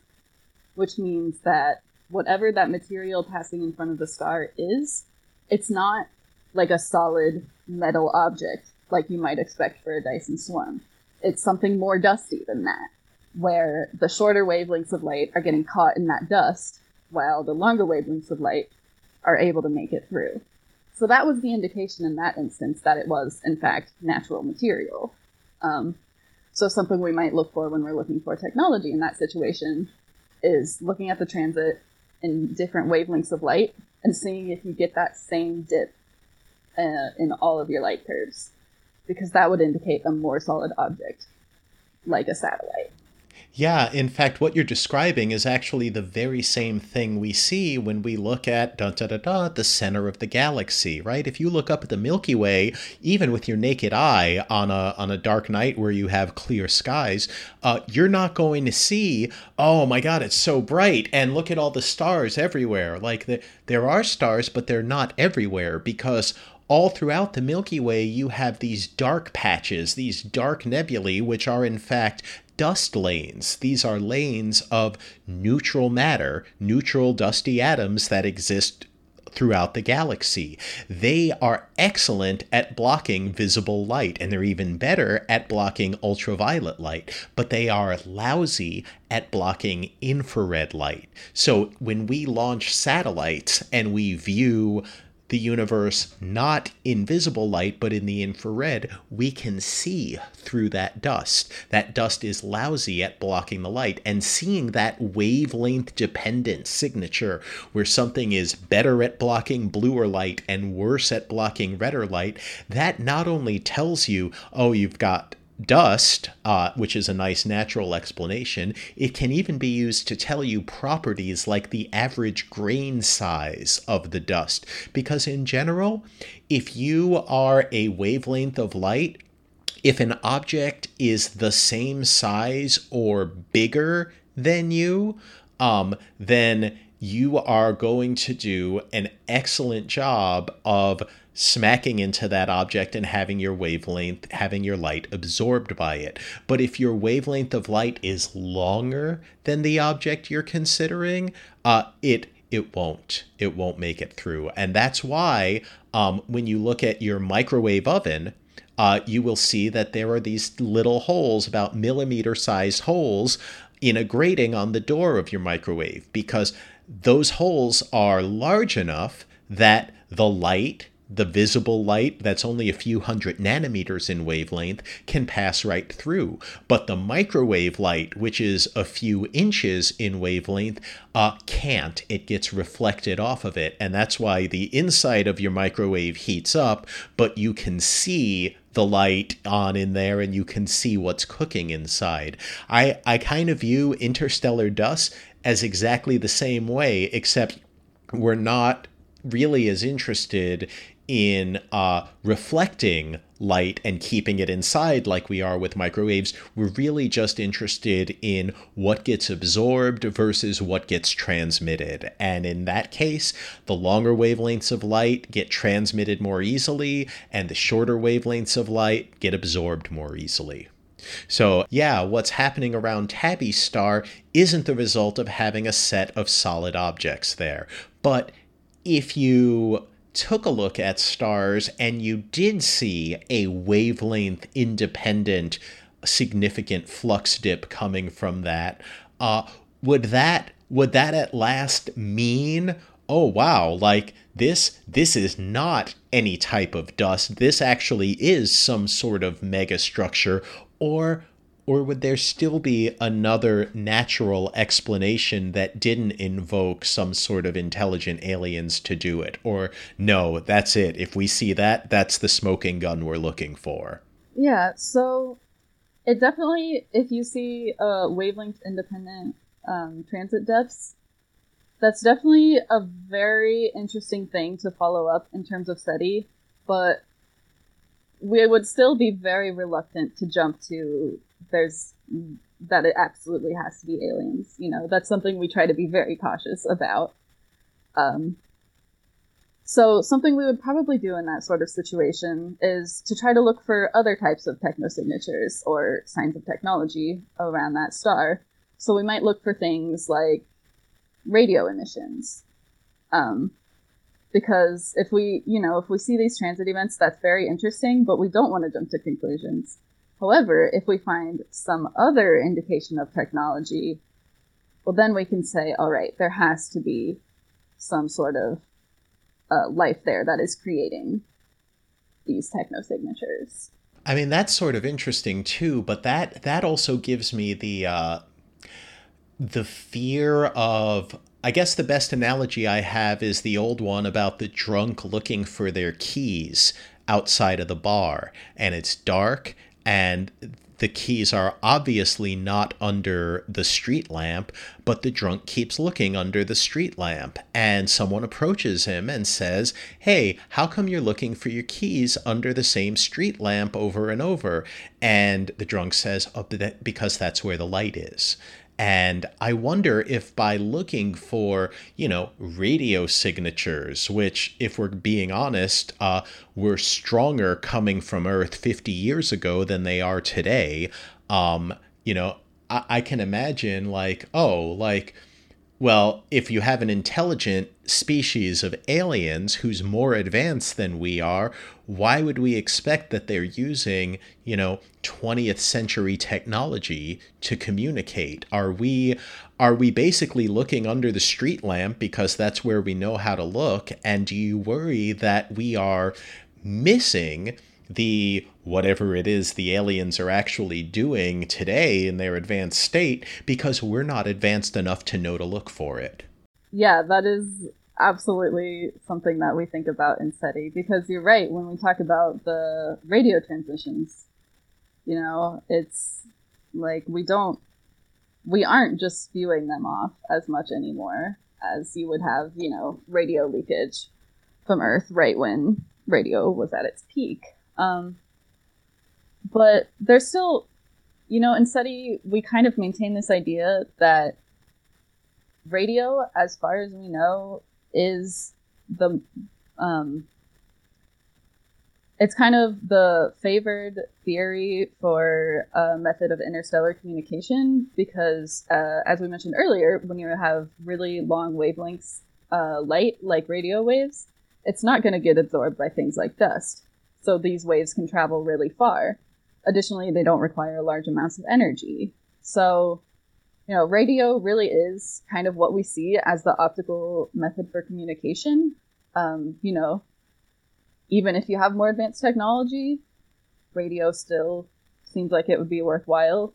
which means that whatever that material passing in front of the star is, it's not like a solid metal object like you might expect for a Dyson swarm. It's something more dusty than that, where the shorter wavelengths of light are getting caught in that dust, while the longer wavelengths of light are able to make it through. So that was the indication in that instance that it was, in fact, natural material. Um, so something we might look for when we're looking for technology in that situation is looking at the transit in different wavelengths of light and seeing if you get that same dip uh, in all of your light curves because that would indicate a more solid object, like a satellite. Yeah, in fact, what you're describing is actually the very same thing we see when we look at da da da da the center of the galaxy, right? If you look up at the Milky Way, even with your naked eye on a on a dark night where you have clear skies, uh, you're not going to see, oh my God, it's so bright, and look at all the stars everywhere. Like the, there are stars, but they're not everywhere because all throughout the Milky Way, you have these dark patches, these dark nebulae, which are in fact dust lanes. These are lanes of neutral matter, neutral dusty atoms that exist throughout the galaxy. They are excellent at blocking visible light, and they're even better at blocking ultraviolet light, but they are lousy at blocking infrared light. So when we launch satellites and we view the universe not in visible light but in the infrared, we can see through that dust. That dust is lousy at blocking the light, and seeing that wavelength dependent signature where something is better at blocking bluer light and worse at blocking redder light, that not only tells you, oh, you've got dust, uh, which is a nice natural explanation, it can even be used to tell you properties like the average grain size of the dust. Because in general, if you are a wavelength of light, if an object is the same size or bigger than you, um, then you are going to do an excellent job of smacking into that object and having your wavelength, having your light absorbed by it. But if your wavelength of light is longer than the object you're considering, uh, it it won't it won't make it through, and that's why um, when you look at your microwave oven. Uh, you will see that there are these little holes, about millimeter sized holes, in a grating on the door of your microwave because those holes are large enough that the light the visible light that's only a few hundred nanometers in wavelength can pass right through. But the microwave light, which is a few inches in wavelength, uh, can't. It gets reflected off of it. And that's why the inside of your microwave heats up, but you can see the light on in there and you can see what's cooking inside. I, I kind of view interstellar dust as exactly the same way, except we're not really as interested in uh, reflecting light and keeping it inside like we are with microwaves. We're really just interested in what gets absorbed versus what gets transmitted. And in that case, the longer wavelengths of light get transmitted more easily, and the shorter wavelengths of light get absorbed more easily. So, yeah, what's happening around Tabby's star isn't the result of having a set of solid objects there. But if you took a look at stars and you did see a wavelength independent significant flux dip coming from that. Uh, would that would that at last mean oh wow like this this is not any type of dust. This actually is some sort of megastructure. Or or would there still be another natural explanation that didn't invoke some sort of intelligent aliens to do it? Or no, that's it. If we see that, that's the smoking gun we're looking for. Yeah, so it definitely, if you see wavelength independent um, transit depths, that's definitely a very interesting thing to follow up in terms of SETI, but we would still be very reluctant to jump to there's that it absolutely has to be aliens. You know, that's something we try to be very cautious about. Um, so something we would probably do in that sort of situation is to try to look for other types of technosignatures or signs of technology around that star. So we might look for things like radio emissions. Um, because if we, you know, if we see these transit events, that's very interesting, but we don't want to jump to conclusions. However, if we find some other indication of technology, well, then we can say, all right, there has to be some sort of uh, life there that is creating these technosignatures. I mean, that's sort of interesting too, but that that also gives me the uh, the fear of. I guess the best analogy I have is the old one about the drunk looking for their keys outside of the bar, and it's dark and the keys are obviously not under the street lamp, but the drunk keeps looking under the street lamp. And someone approaches him and says, Hey, how come you're looking for your keys under the same street lamp over and over? And the drunk says, Oh, because that's where the light is. And I wonder if by looking for, you know, radio signatures, which, if we're being honest, uh, were stronger coming from Earth 50 years ago than they are today, um, you know, I, I can imagine, like, oh, like, well, if you have an intelligent species of aliens who's more advanced than we are, why would we expect that they're using, you know, 20th century technology to communicate? Are we are we basically looking under the street lamp because that's where we know how to look? And do you worry that we are missing the whatever it is the aliens are actually doing today in their advanced state because we're not advanced enough to know to look for it. Yeah, that is absolutely something that we think about in SETI because you're right when we talk about the radio transmissions. You know, it's like we don't we aren't just spewing them off as much anymore as you would have, you know, radio leakage from Earth right when radio was at its peak. Um, but there's still, you know, in SETI, we kind of maintain this idea that radio, as far as we know, is the um, it's kind of the favored theory for a method of interstellar communication because, uh, as we mentioned earlier, when you have really long wavelengths, uh, light like radio waves, it's not going to get absorbed by things like dust so these waves can travel really far. Additionally, they don't require large amounts of energy. So, you know, radio really is kind of what we see as the optical method for communication. Um, you know, even if you have more advanced technology, radio still seems like it would be worthwhile.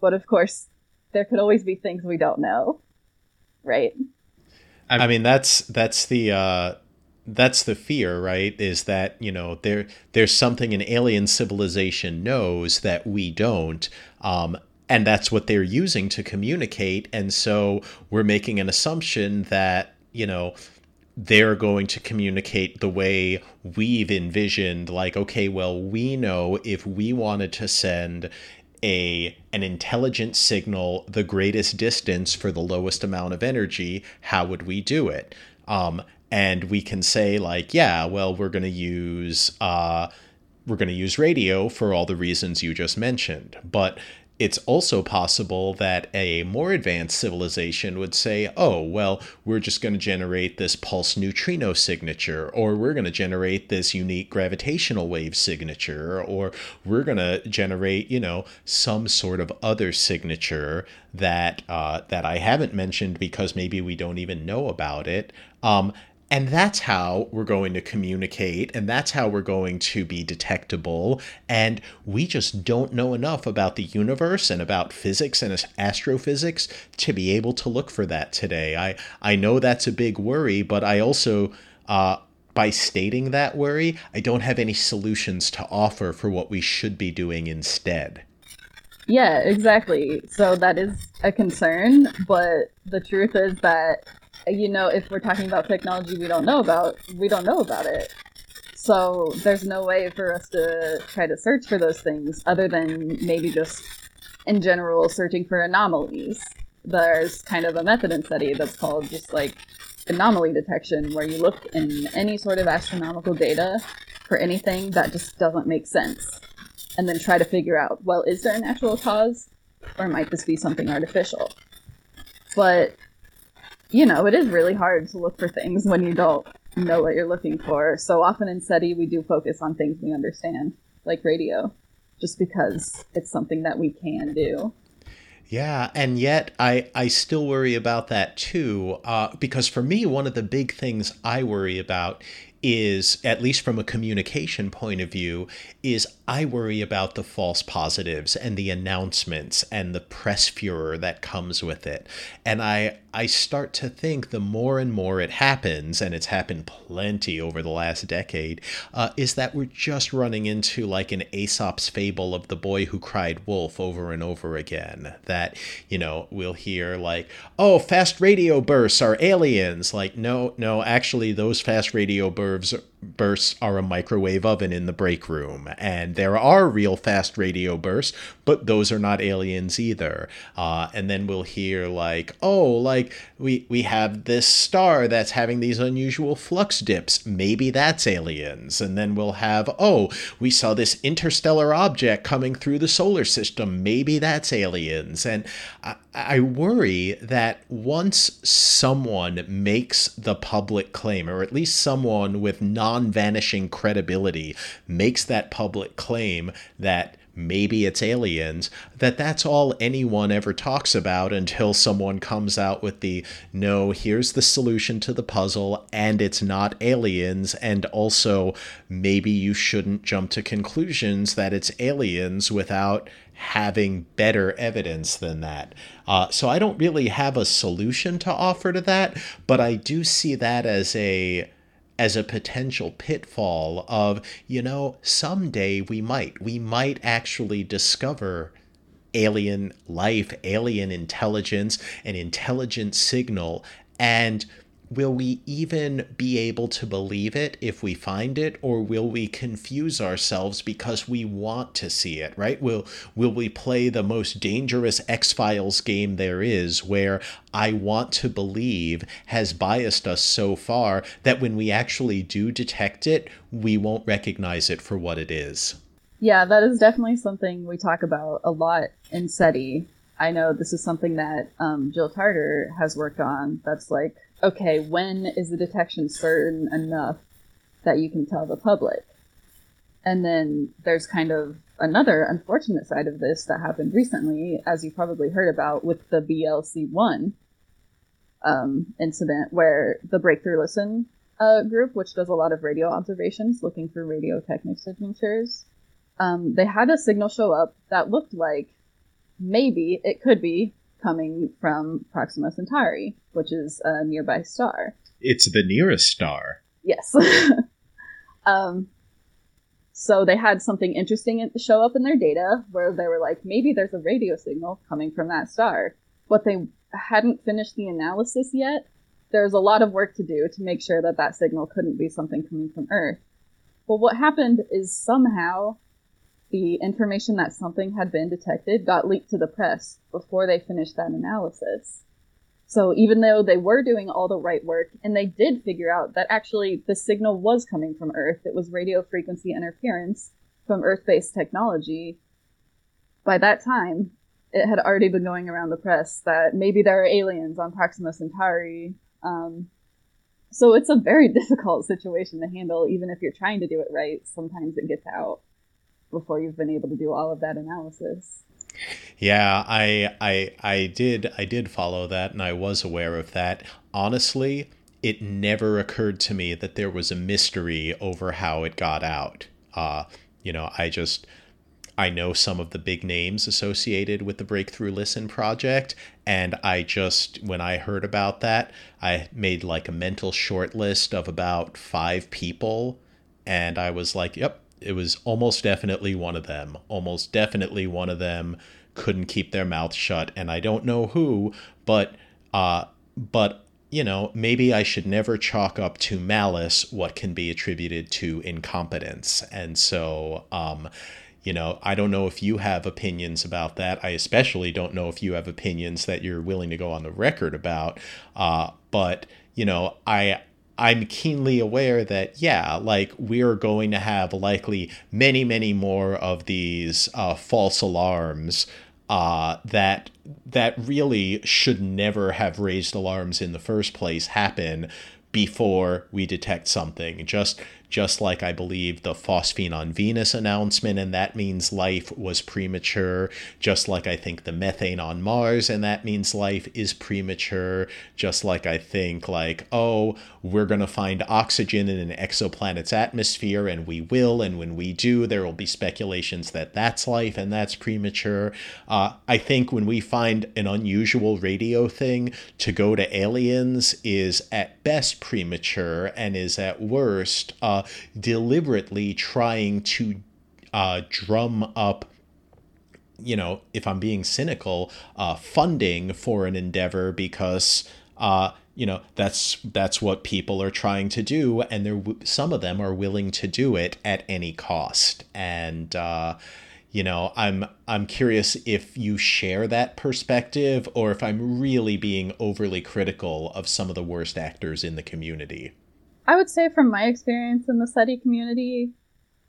But of course, there could always be things we don't know, right? I mean, that's that's the uh, that's the fear, right? Is that you know there there's something an alien civilization knows that we don't, um, and that's what they're using to communicate. And so we're making an assumption that you know they're going to communicate the way we've envisioned. Like, okay, well, we know if we wanted to send a an intelligent signal the greatest distance for the lowest amount of energy, how would we do it? Um, and we can say like yeah well we're going to use uh, we're going to use radio for all the reasons you just mentioned but it's also possible that a more advanced civilization would say, oh, well, we're just going to generate this pulse neutrino signature, or we're going to generate this unique gravitational wave signature, or we're going to generate, you know, some sort of other signature that uh, that I haven't mentioned because maybe we don't even know about it. Um, and that's how we're going to communicate, and that's how we're going to be detectable. And we just don't know enough about the universe and about physics and astrophysics to be able to look for that today. I, I know that's a big worry, but I also, uh, by stating that worry, I don't have any solutions to offer for what we should be doing instead. Yeah, exactly. So that is a concern, but the truth is that you know, if we're talking about technology we don't know about, we don't know about it. So there's no way for us to try to search for those things other than maybe just in general searching for anomalies. There's kind of a method in SETI that's called just like anomaly detection, where you look in any sort of astronomical data for anything that just doesn't make sense. And then try to figure out, well, is there a natural cause? Or might this be something artificial? But you know, it is really hard to look for things when you don't know what you're looking for. So often in SETI, we do focus on things we understand, like radio, just because it's something that we can do. Yeah, and yet I, I still worry about that too, uh, because for me, one of the big things I worry about is, at least from a communication point of view, is I worry about the false positives and the announcements and the press furor that comes with it. And I I start to think the more and more it happens, and it's happened plenty over the last decade, uh, is that we're just running into like an Aesop's fable of the boy who cried wolf over and over again. That, you know, we'll hear like, oh, fast radio bursts are aliens. Like, no, no, actually, those fast radio bursts nerves bursts are a microwave oven in the break room. And there are real fast radio bursts, but those are not aliens either. Uh, and then we'll hear like, oh, like we we have this star that's having these unusual flux dips. Maybe that's aliens. And then we'll have, oh, we saw this interstellar object coming through the solar system. Maybe that's aliens. And I, I worry that once someone makes the public claim, or at least someone with non vanishing credibility makes that public claim that maybe it's aliens, that that's all anyone ever talks about until someone comes out with the no, here's the solution to the puzzle, and it's not aliens, and also maybe you shouldn't jump to conclusions that it's aliens without having better evidence than that. Uh, so I don't really have a solution to offer to that, but I do see that as a as a potential pitfall of, you know, someday we might, we might actually discover alien life, alien intelligence, an intelligent signal, and will we even be able to believe it if we find it or will we confuse ourselves because we want to see it right? Will will we play the most dangerous x-files game there is where i want to believe has biased us so far that when we actually do detect it we won't recognize it for what it is? Yeah that is definitely something we talk about a lot in seti. I know this is something that um, jill tarter has worked on that's like okay, when is the detection certain enough that you can tell the public? And then there's kind of another unfortunate side of this that happened recently, as you probably heard about with the BLC1 um, incident, where the Breakthrough Listen uh, group, which does a lot of radio observations looking for radio technosignatures, um, they had a signal show up that looked like maybe it could be coming from Proxima Centauri, which is a nearby star. It's the nearest star. Yes. um, so they had something interesting show up in their data where they were like, maybe there's a radio signal coming from that star. But they hadn't finished the analysis yet. There's a lot of work to do to make sure that that signal couldn't be something coming from Earth. Well, what happened is somehow the information that something had been detected got leaked to the press before they finished that analysis. So even though they were doing all the right work and they did figure out that actually the signal was coming from Earth, it was radio frequency interference from Earth based technology, by that time, it had already been going around the press that maybe there are aliens on Proxima Centauri. Um, so it's a very difficult situation to handle, even if you're trying to do it right. Sometimes it gets out before you've been able to do all of that analysis. Yeah, I I I did I did follow that and I was aware of that. Honestly, it never occurred to me that there was a mystery over how it got out. Uh, you know, I just I know some of the big names associated with the Breakthrough Listen project, and I just, when I heard about that, I made like a mental short list of about five people, and I was like, yep, it was almost definitely one of them. Almost definitely one of them couldn't keep their mouth shut, and I don't know who, but uh, but you know, maybe I should never chalk up to malice what can be attributed to incompetence, and so. Um, you know, I don't know if you have opinions about that. I especially don't know if you have opinions that you're willing to go on the record about. Uh, but you know, I I'm keenly aware that, yeah, like we're going to have likely many, many more of these uh, false alarms uh, that that really should never have raised alarms in the first place happen before we detect something. Just just like I believe the phosphine on Venus announcement, and that means life was premature, just like I think the methane on Mars, and that means life is premature, just like I think, like, oh, we're going to find oxygen in an exoplanet's atmosphere, and we will, and when we do, there will be speculations that that's life and that's premature. Uh, I think when we find an unusual radio thing, to go to aliens is at best premature and is at worst uh, deliberately trying to uh, drum up you know, if I'm being cynical, uh, funding for an endeavor because, uh, you know, that's that's what people are trying to do, and they're some of them are willing to do it at any cost. And uh, you know, I'm I'm curious if you share that perspective, or if I'm really being overly critical of some of the worst actors in the community. I would say, from my experience in the SETI community,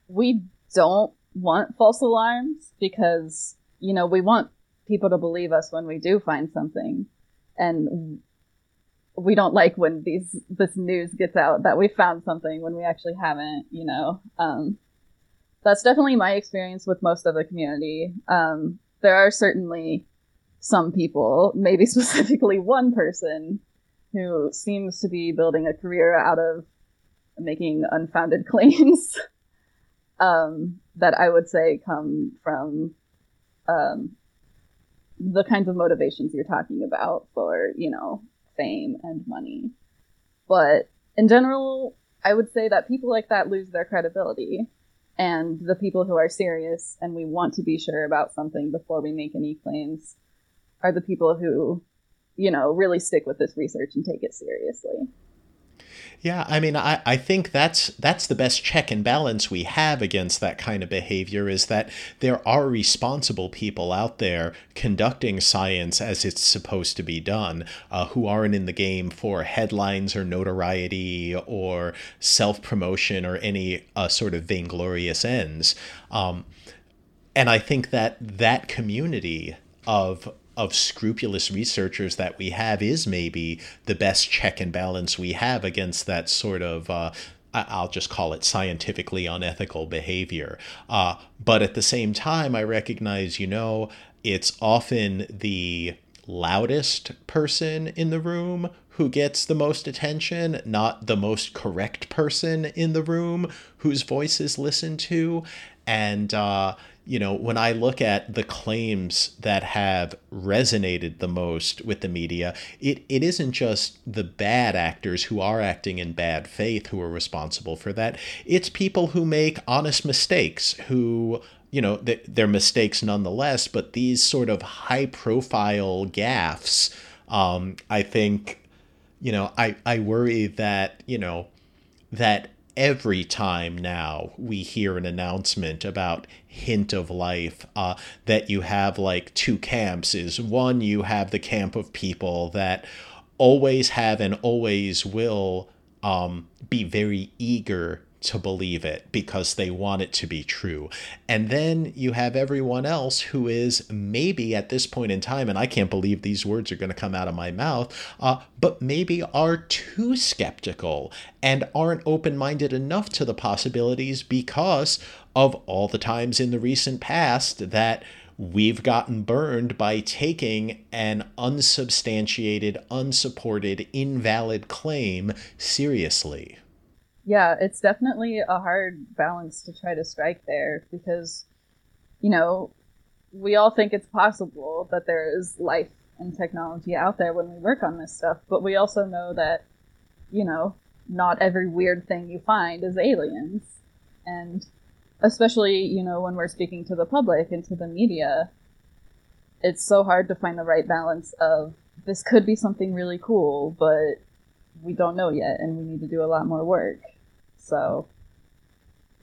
we don't want false alarms because, you know, we want people to believe us when we do find something. And we don't like when these this news gets out that we found something when we actually haven't, you know. Um, that's definitely my experience with most of the community. Um, there are certainly some people, maybe specifically one person, who seems to be building a career out of making unfounded claims um, that I would say come from um, the kinds of motivations you're talking about for, you know, fame and money. But in general, I would say that people like that lose their credibility. And the people who are serious and we want to be sure about something before we make any claims are the people who you know, really stick with this research and take it seriously. Yeah, I mean, I, I think that's that's the best check and balance we have against that kind of behavior is that there are responsible people out there conducting science as it's supposed to be done, uh, who aren't in the game for headlines or notoriety or self promotion or any uh, sort of vainglorious ends. Um, and I think that that community of of scrupulous researchers that we have is maybe the best check and balance we have against that sort of uh, I'll just call it scientifically unethical behavior. Uh, but at the same time, I recognize, you know, it's often the loudest person in the room who gets the most attention, not the most correct person in the room whose voice is listened to. And, uh, you know, when I look at the claims that have resonated the most with the media, it, it isn't just the bad actors who are acting in bad faith who are responsible for that. It's people who make honest mistakes, who, you know, they're mistakes nonetheless, but these sort of high profile gaffes, um, I think, you know, I, I worry that, you know, that every time now we hear an announcement about hint of life uh, that you have like two camps is one you have the camp of people that always have and always will um, be very eager to believe it because they want it to be true. And then you have everyone else who is maybe at this point in time, and I can't believe these words are going to come out of my mouth, uh, but maybe are too skeptical and aren't open minded enough to the possibilities because of all the times in the recent past that we've gotten burned by taking an unsubstantiated, unsupported, invalid claim seriously yeah, it's definitely a hard balance to try to strike there because, you know, we all think it's possible that there is life and technology out there when we work on this stuff, but we also know that, you know, not every weird thing you find is aliens. And especially, you know, when we're speaking to the public and to the media, it's so hard to find the right balance of this could be something really cool, but we don't know yet and we need to do a lot more work. So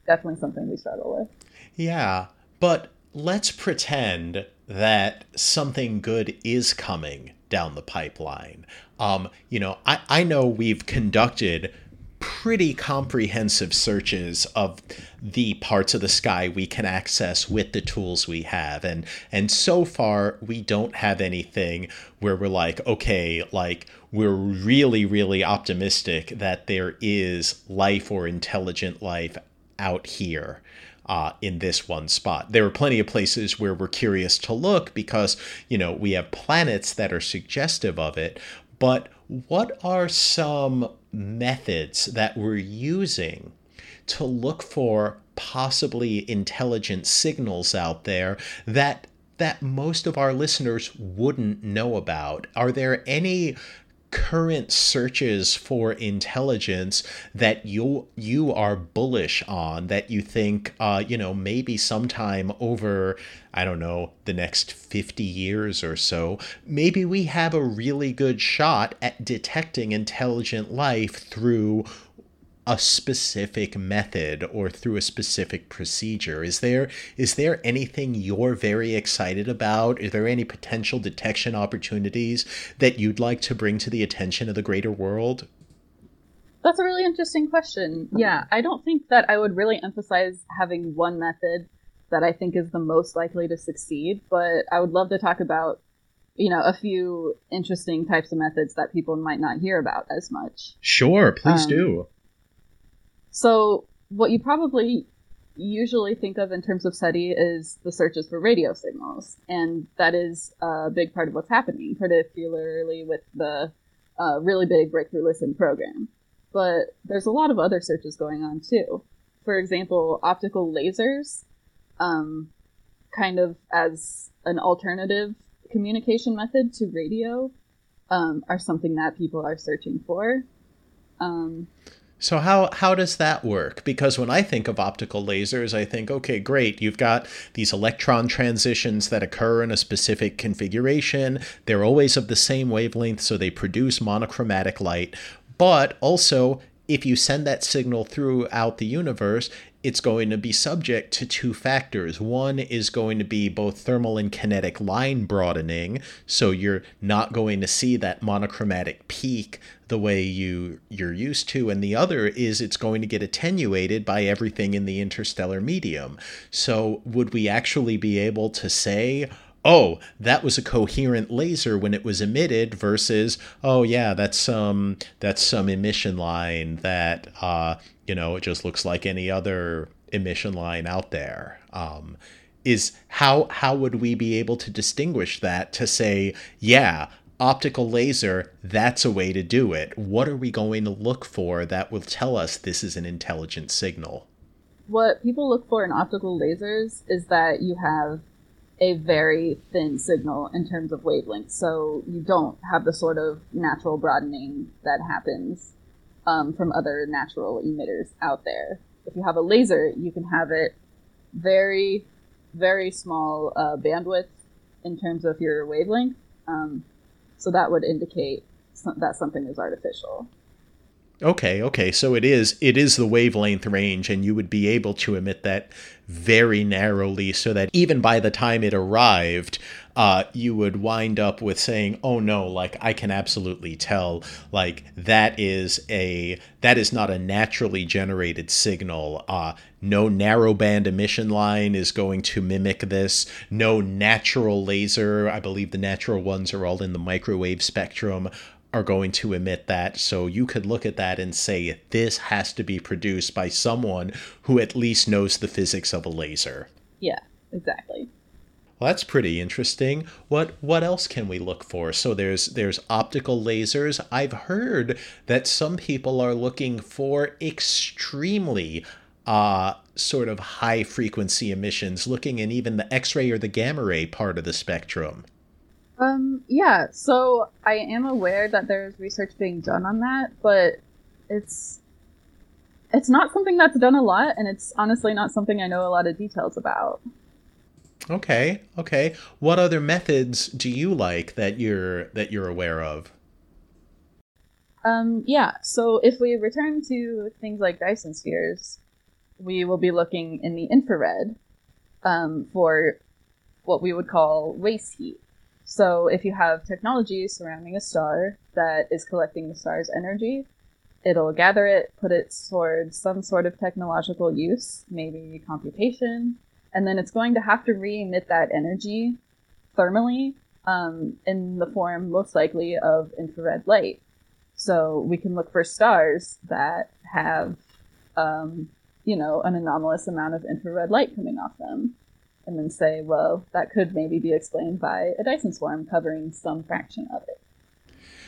definitely something we struggle with. Yeah, but let's pretend that something good is coming down the pipeline. Um, you know, I, I know we've conducted pretty comprehensive searches of the parts of the sky we can access with the tools we have and and so far we don't have anything where we're like okay like we're really really optimistic that there is life or intelligent life out here uh, in this one spot. There are plenty of places where we're curious to look because, you know, we have planets that are suggestive of it. But what are some methods that we're using to look for possibly intelligent signals out there that that most of our listeners wouldn't know about? Are there any current searches for intelligence that you you are bullish on that you think uh, you know maybe sometime over I don't know the next 50 years or so maybe we have a really good shot at detecting intelligent life through a specific method or through a specific procedure? Is there is there anything you're very excited about? Is there any potential detection opportunities that you'd like to bring to the attention of the greater world? That's a really interesting question. Yeah i don't think that i would really emphasize having one method that i think is the most likely to succeed but i would love to talk about you know a few interesting types of methods that people might not hear about as much. Sure please um, do so, what you probably usually think of in terms of SETI is the searches for radio signals, and that is a big part of what's happening, particularly with the uh, really big Breakthrough Listen program. But there's a lot of other searches going on too. For example, optical lasers, um, kind of as an alternative communication method to radio, um, are something that people are searching for. Um, so how how does that work? Because when I think of optical lasers, I think, okay, great, you've got these electron transitions that occur in a specific configuration. They're always of the same wavelength, so they produce monochromatic light. But also, if you send that signal throughout the universe, it's going to be subject to two factors. One is going to be both thermal and kinetic line broadening, so you're not going to see that monochromatic peak the way you you're used to and the other is it's going to get attenuated by everything in the interstellar medium. So would we actually be able to say oh, that was a coherent laser when it was emitted versus, oh yeah, that's some that's some emission line that uh, you know, it just looks like any other emission line out there. Um, is how how would we be able to distinguish that to say, yeah, optical laser, that's a way to do it. What are we going to look for that will tell us this is an intelligent signal? What people look for in optical lasers is that you have a very thin signal in terms of wavelength. So you don't have the sort of natural broadening that happens um, from other natural emitters out there. If you have a laser, you can have it very, very small uh, bandwidth in terms of your wavelength. Um, so that would indicate that something is artificial. Okay, okay. So it is it is the wavelength range and you would be able to emit that very narrowly so that even by the time it arrived, uh, you would wind up with saying, "Oh no, like I can absolutely tell like that is a that is not a naturally generated signal. Uh, no narrowband emission line is going to mimic this. No natural laser, I believe the natural ones are all in the microwave spectrum, are going to emit that. So you could look at that and say, this has to be produced by someone who at least knows the physics of a laser. Yeah, exactly. Well, that's pretty interesting. What what else can we look for? So there's there's optical lasers. I've heard that some people are looking for extremely uh, sort of high frequency emissions, looking in even the X-ray or the gamma ray part of the spectrum. Um, yeah, so I am aware that there's research being done on that, but it's it's not something that's done a lot, and it's honestly not something I know a lot of details about. Okay, okay. What other methods do you like that you're that you're aware of? Um, yeah. So if we return to things like Dyson spheres, we will be looking in the infrared um, for what we would call waste heat. So if you have technology surrounding a star that is collecting the star's energy, it'll gather it, put it towards some sort of technological use, maybe computation, and then it's going to have to re emit that energy thermally um, in the form most likely of infrared light. So we can look for stars that have, um, you know, an anomalous amount of infrared light coming off them, and then say, well, that could maybe be explained by a Dyson swarm covering some fraction of it.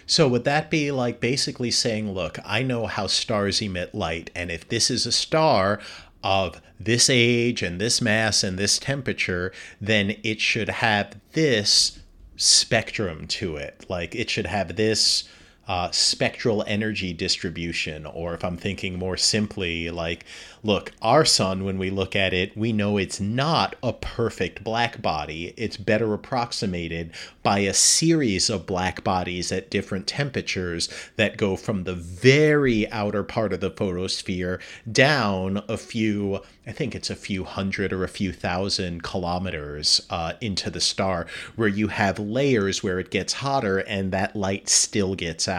So would that be like basically saying, look, I know how stars emit light, and if this is a star, of this age and this mass and this temperature, then it should have this spectrum to it. Like it should have this uh, spectral energy distribution, or if I'm thinking more simply, like, look, our sun, when we look at it, we know it's not a perfect black body. It's better approximated by a series of black bodies at different temperatures that go from the very outer part of the photosphere down a few, I think it's a few hundred or a few thousand kilometers uh, into the star, where you have layers where it gets hotter and that light still gets out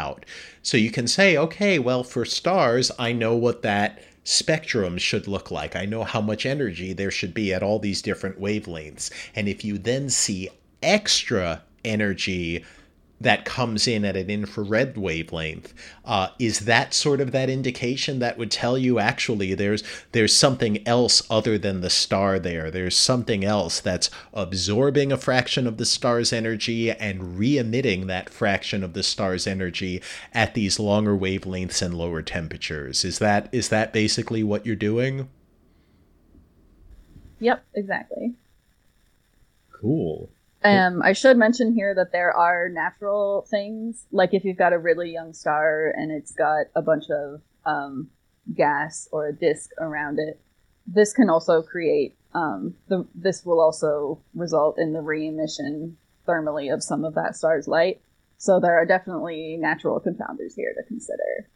So you can say, okay, well, for stars, I know what that spectrum should look like. I know how much energy there should be at all these different wavelengths. And if you then see extra energy that comes in at an infrared wavelength uh, is that sort of that indication that would tell you actually there's there's something else other than the star there? There's something else that's absorbing a fraction of the star's energy and re-emitting that fraction of the star's energy at these longer wavelengths and lower temperatures. Is that is that basically what you're doing? Yep exactly. Cool um, I should mention here that there are natural things, like if you've got a really young star and it's got a bunch of um, gas or a disk around it, this can also create um, the. This will also result in the re-emission thermally of some of that star's light. So there are definitely natural confounders here to consider.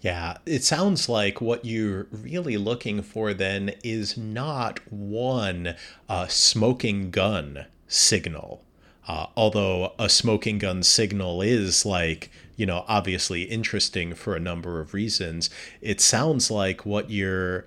Yeah, it sounds like what you're really looking for then is not one uh, smoking gun signal. Uh, although a smoking gun signal is like, you know, obviously interesting for a number of reasons, it sounds like what you're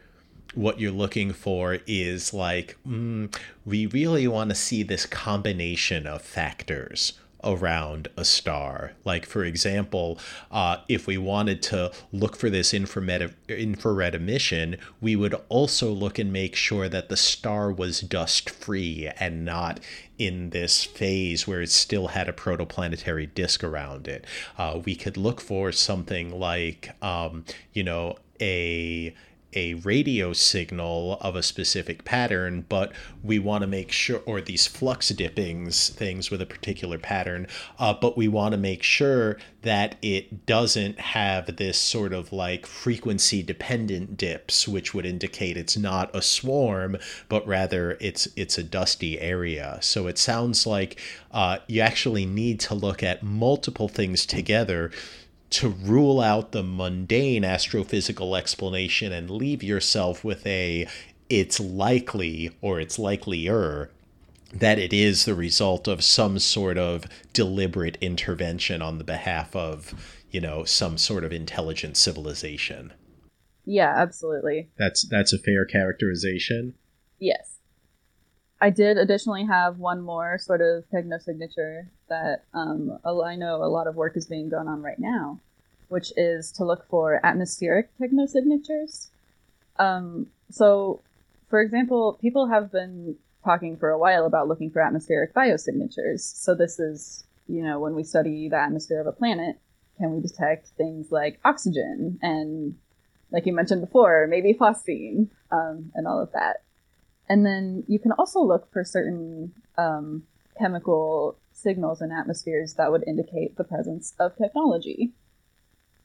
what you're looking for is like mm, we really want to see this combination of factors around a star. Like, for example, uh, if we wanted to look for this infrared, infrared emission, we would also look and make sure that the star was dust free and not in this phase where it still had a protoplanetary disk around it. Uh, we could look for something like, um, you know, a a radio signal of a specific pattern, but we want to make sure, or these flux dippings things with a particular pattern, uh, but we want to make sure that it doesn't have this sort of like frequency dependent dips, which would indicate it's not a swarm, but rather it's it's a dusty area. So it sounds like uh, you actually need to look at multiple things together to rule out the mundane astrophysical explanation and leave yourself with a it's likely or it's likelier that it is the result of some sort of deliberate intervention on the behalf of you know some sort of intelligent civilization. Yeah absolutely. That's that's a fair characterization? Yes. I did additionally have one more sort of techno signature that um, I know a lot of work is being done on right now, which is to look for atmospheric technosignatures. Um, so, for example, people have been talking for a while about looking for atmospheric biosignatures. So, this is, you know, when we study the atmosphere of a planet, can we detect things like oxygen and, like you mentioned before, maybe phosphine um, and all of that. And then you can also look for certain um, chemical signals in atmospheres that would indicate the presence of technology.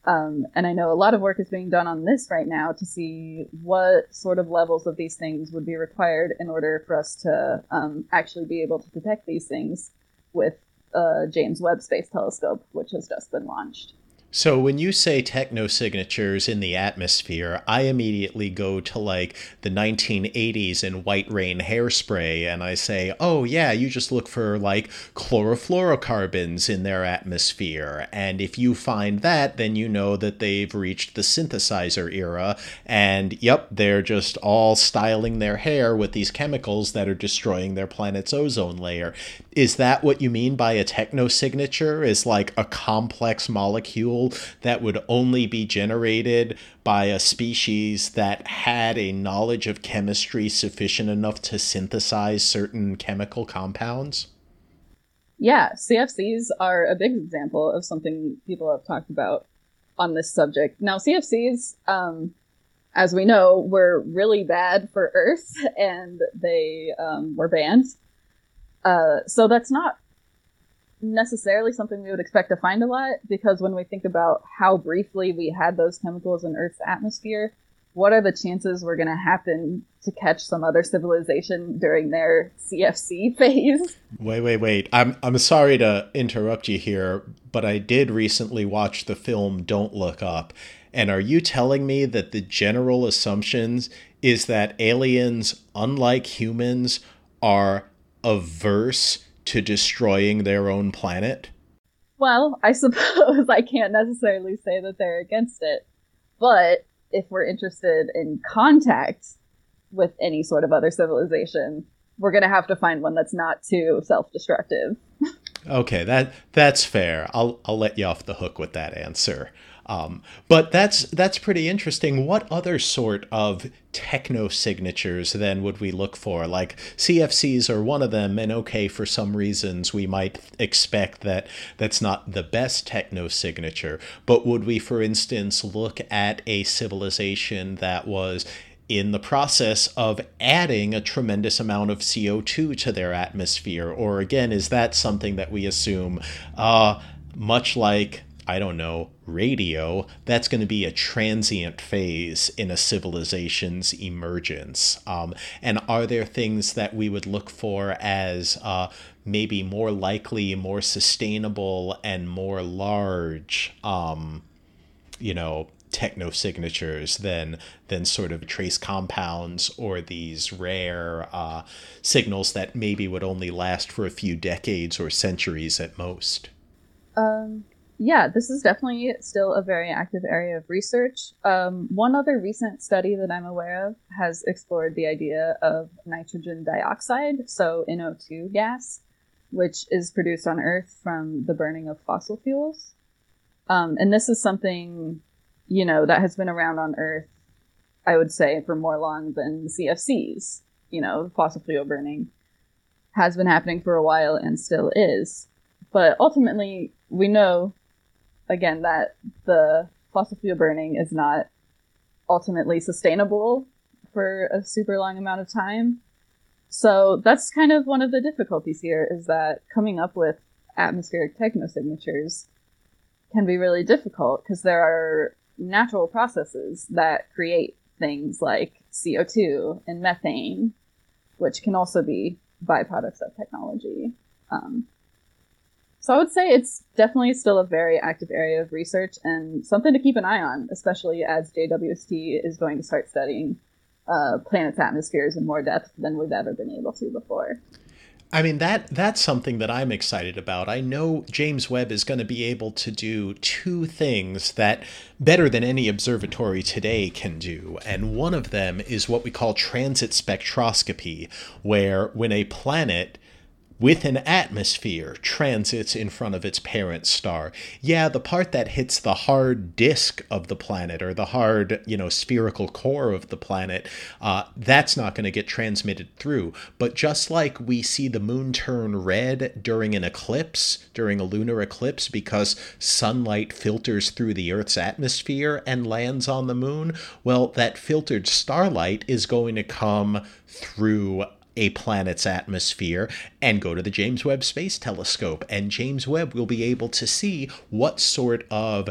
Um, and I know a lot of work is being done on this right now to see what sort of levels of these things would be required in order for us to um, actually be able to detect these things with uh, James Webb Space Telescope, which has just been launched. So when you say techno signatures in the atmosphere, I immediately go to like the 1980s and White Rain hairspray and I say, "Oh yeah, you just look for like chlorofluorocarbons in their atmosphere, and if you find that, then you know that they've reached the synthesizer era and yep, they're just all styling their hair with these chemicals that are destroying their planet's ozone layer." Is that what you mean by a technosignature? Is like a complex molecule that would only be generated by a species that had a knowledge of chemistry sufficient enough to synthesize certain chemical compounds? Yeah, CFCs are a big example of something people have talked about on this subject. Now, CFCs, um, as we know, were really bad for Earth and they um, were banned. Uh, so that's not necessarily something we would expect to find a lot because when we think about how briefly we had those chemicals in Earth's atmosphere, what are the chances we're going to happen to catch some other civilization during their CFC phase? Wait, wait, wait. I'm I'm sorry to interrupt you here, but I did recently watch the film Don't Look Up. And are you telling me that the general assumptions is that aliens, unlike humans, are averse to destroying their own planet? Well, I suppose I can't necessarily say that they're against it. But if we're interested in contact with any sort of other civilization, we're going to have to find one that's not too self-destructive. okay, that that's fair. I'll I'll let you off the hook with that answer. Um, but that's that's pretty interesting. What other sort of techno signatures then would we look for? Like CFCs are one of them, and okay, for some reasons we might expect that that's not the best techno signature. But would we, for instance, look at a civilization that was in the process of adding a tremendous amount of CO2 to their atmosphere? Or again, is that something that we assume, uh, much like I don't know, radio, that's going to be a transient phase in a civilization's emergence. Um, and are there things that we would look for as uh, maybe more likely, more sustainable, and more large, um, you know, techno signatures than than sort of trace compounds or these rare uh, signals that maybe would only last for a few decades or centuries at most? Um, yeah, this is definitely still a very active area of research. Um, one other recent study that I'm aware of has explored the idea of nitrogen dioxide, so NO2 gas, which is produced on Earth from the burning of fossil fuels. Um, and this is something, you know, that has been around on Earth, I would say, for more long than CFCs. You know, fossil fuel burning has been happening for a while and still is. But ultimately, we know again that the fossil fuel burning is not ultimately sustainable for a super long amount of time. So that's kind of one of the difficulties here is that coming up with atmospheric technosignatures can be really difficult because there are natural processes that create things like CO2 and methane, which can also be byproducts of technology. Um, so I would say it's definitely still a very active area of research and something to keep an eye on, especially as JWST is going to start studying uh, planets' atmospheres in more depth than we've ever been able to before. I mean that that's something that I'm excited about. I know James Webb is going to be able to do two things that better than any observatory today can do. And one of them is what we call transit spectroscopy, where when a planet with an atmosphere transits in front of its parent star. Yeah, the part that hits the hard disk of the planet or the hard, you know, spherical core of the planet, uh, that's not going to get transmitted through. But just like we see the moon turn red during an eclipse, during a lunar eclipse, because sunlight filters through the Earth's atmosphere and lands on the moon, well, that filtered starlight is going to come through a planet's atmosphere and go to the James Webb Space Telescope. And James Webb will be able to see what sort of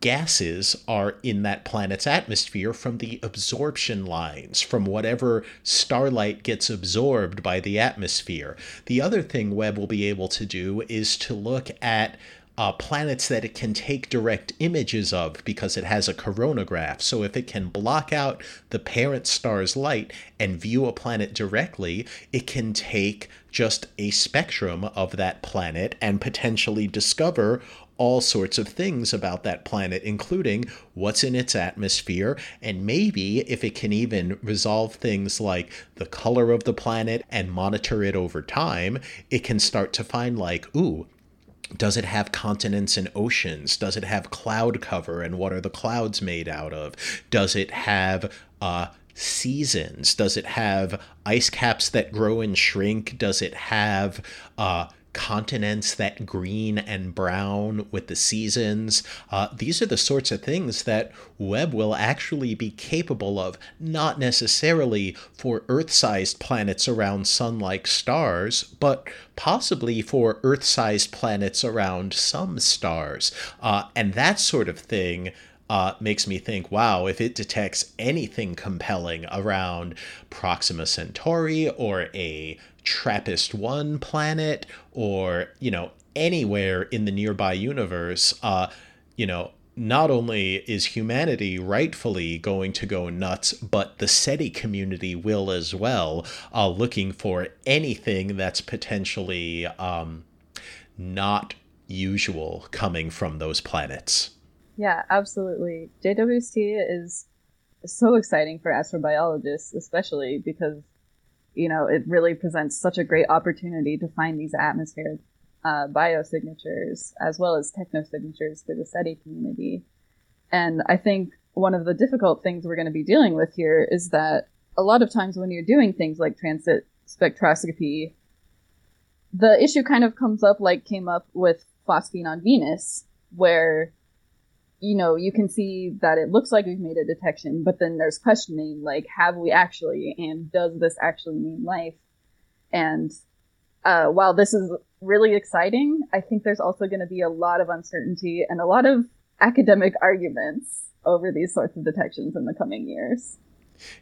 gases are in that planet's atmosphere from the absorption lines, from whatever starlight gets absorbed by the atmosphere. The other thing Webb will be able to do is to look at uh, planets that it can take direct images of because it has a coronagraph. So if it can block out the parent star's light and view a planet directly, it can take just a spectrum of that planet and potentially discover all sorts of things about that planet, including what's in its atmosphere, and maybe if it can even resolve things like the color of the planet and monitor it over time, it can start to find, like, ooh, does it have continents and oceans? Does it have cloud cover and what are the clouds made out of? Does it have uh, seasons? Does it have ice caps that grow and shrink? Does it have uh, continents that green and brown with the seasons. Uh, these are the sorts of things that Webb will actually be capable of, not necessarily for Earth sized planets around sun like stars, but possibly for Earth sized planets around some stars. Uh, and that sort of thing. Uh, makes me think, wow, if it detects anything compelling around Proxima Centauri or a TRAPPIST 1 planet or, you know, anywhere in the nearby universe, uh, you know, not only is humanity rightfully going to go nuts, but the SETI community will as well, uh, looking for anything that's potentially um, not usual coming from those planets. Yeah, absolutely. JWST is so exciting for astrobiologists, especially because you know, it really presents such a great opportunity to find these atmospheric uh, biosignatures as well as technosignatures for the SETI community. And I think one of the difficult things we're going to be dealing with here is that a lot of times when you're doing things like transit spectroscopy, the issue kind of comes up like came up with phosphine on Venus, where you know, you can see that it looks like we've made a detection, but then there's questioning like, have we actually, and does this actually mean life? And uh, while this is really exciting, I think there's also going to be a lot of uncertainty and a lot of academic arguments over these sorts of detections in the coming years.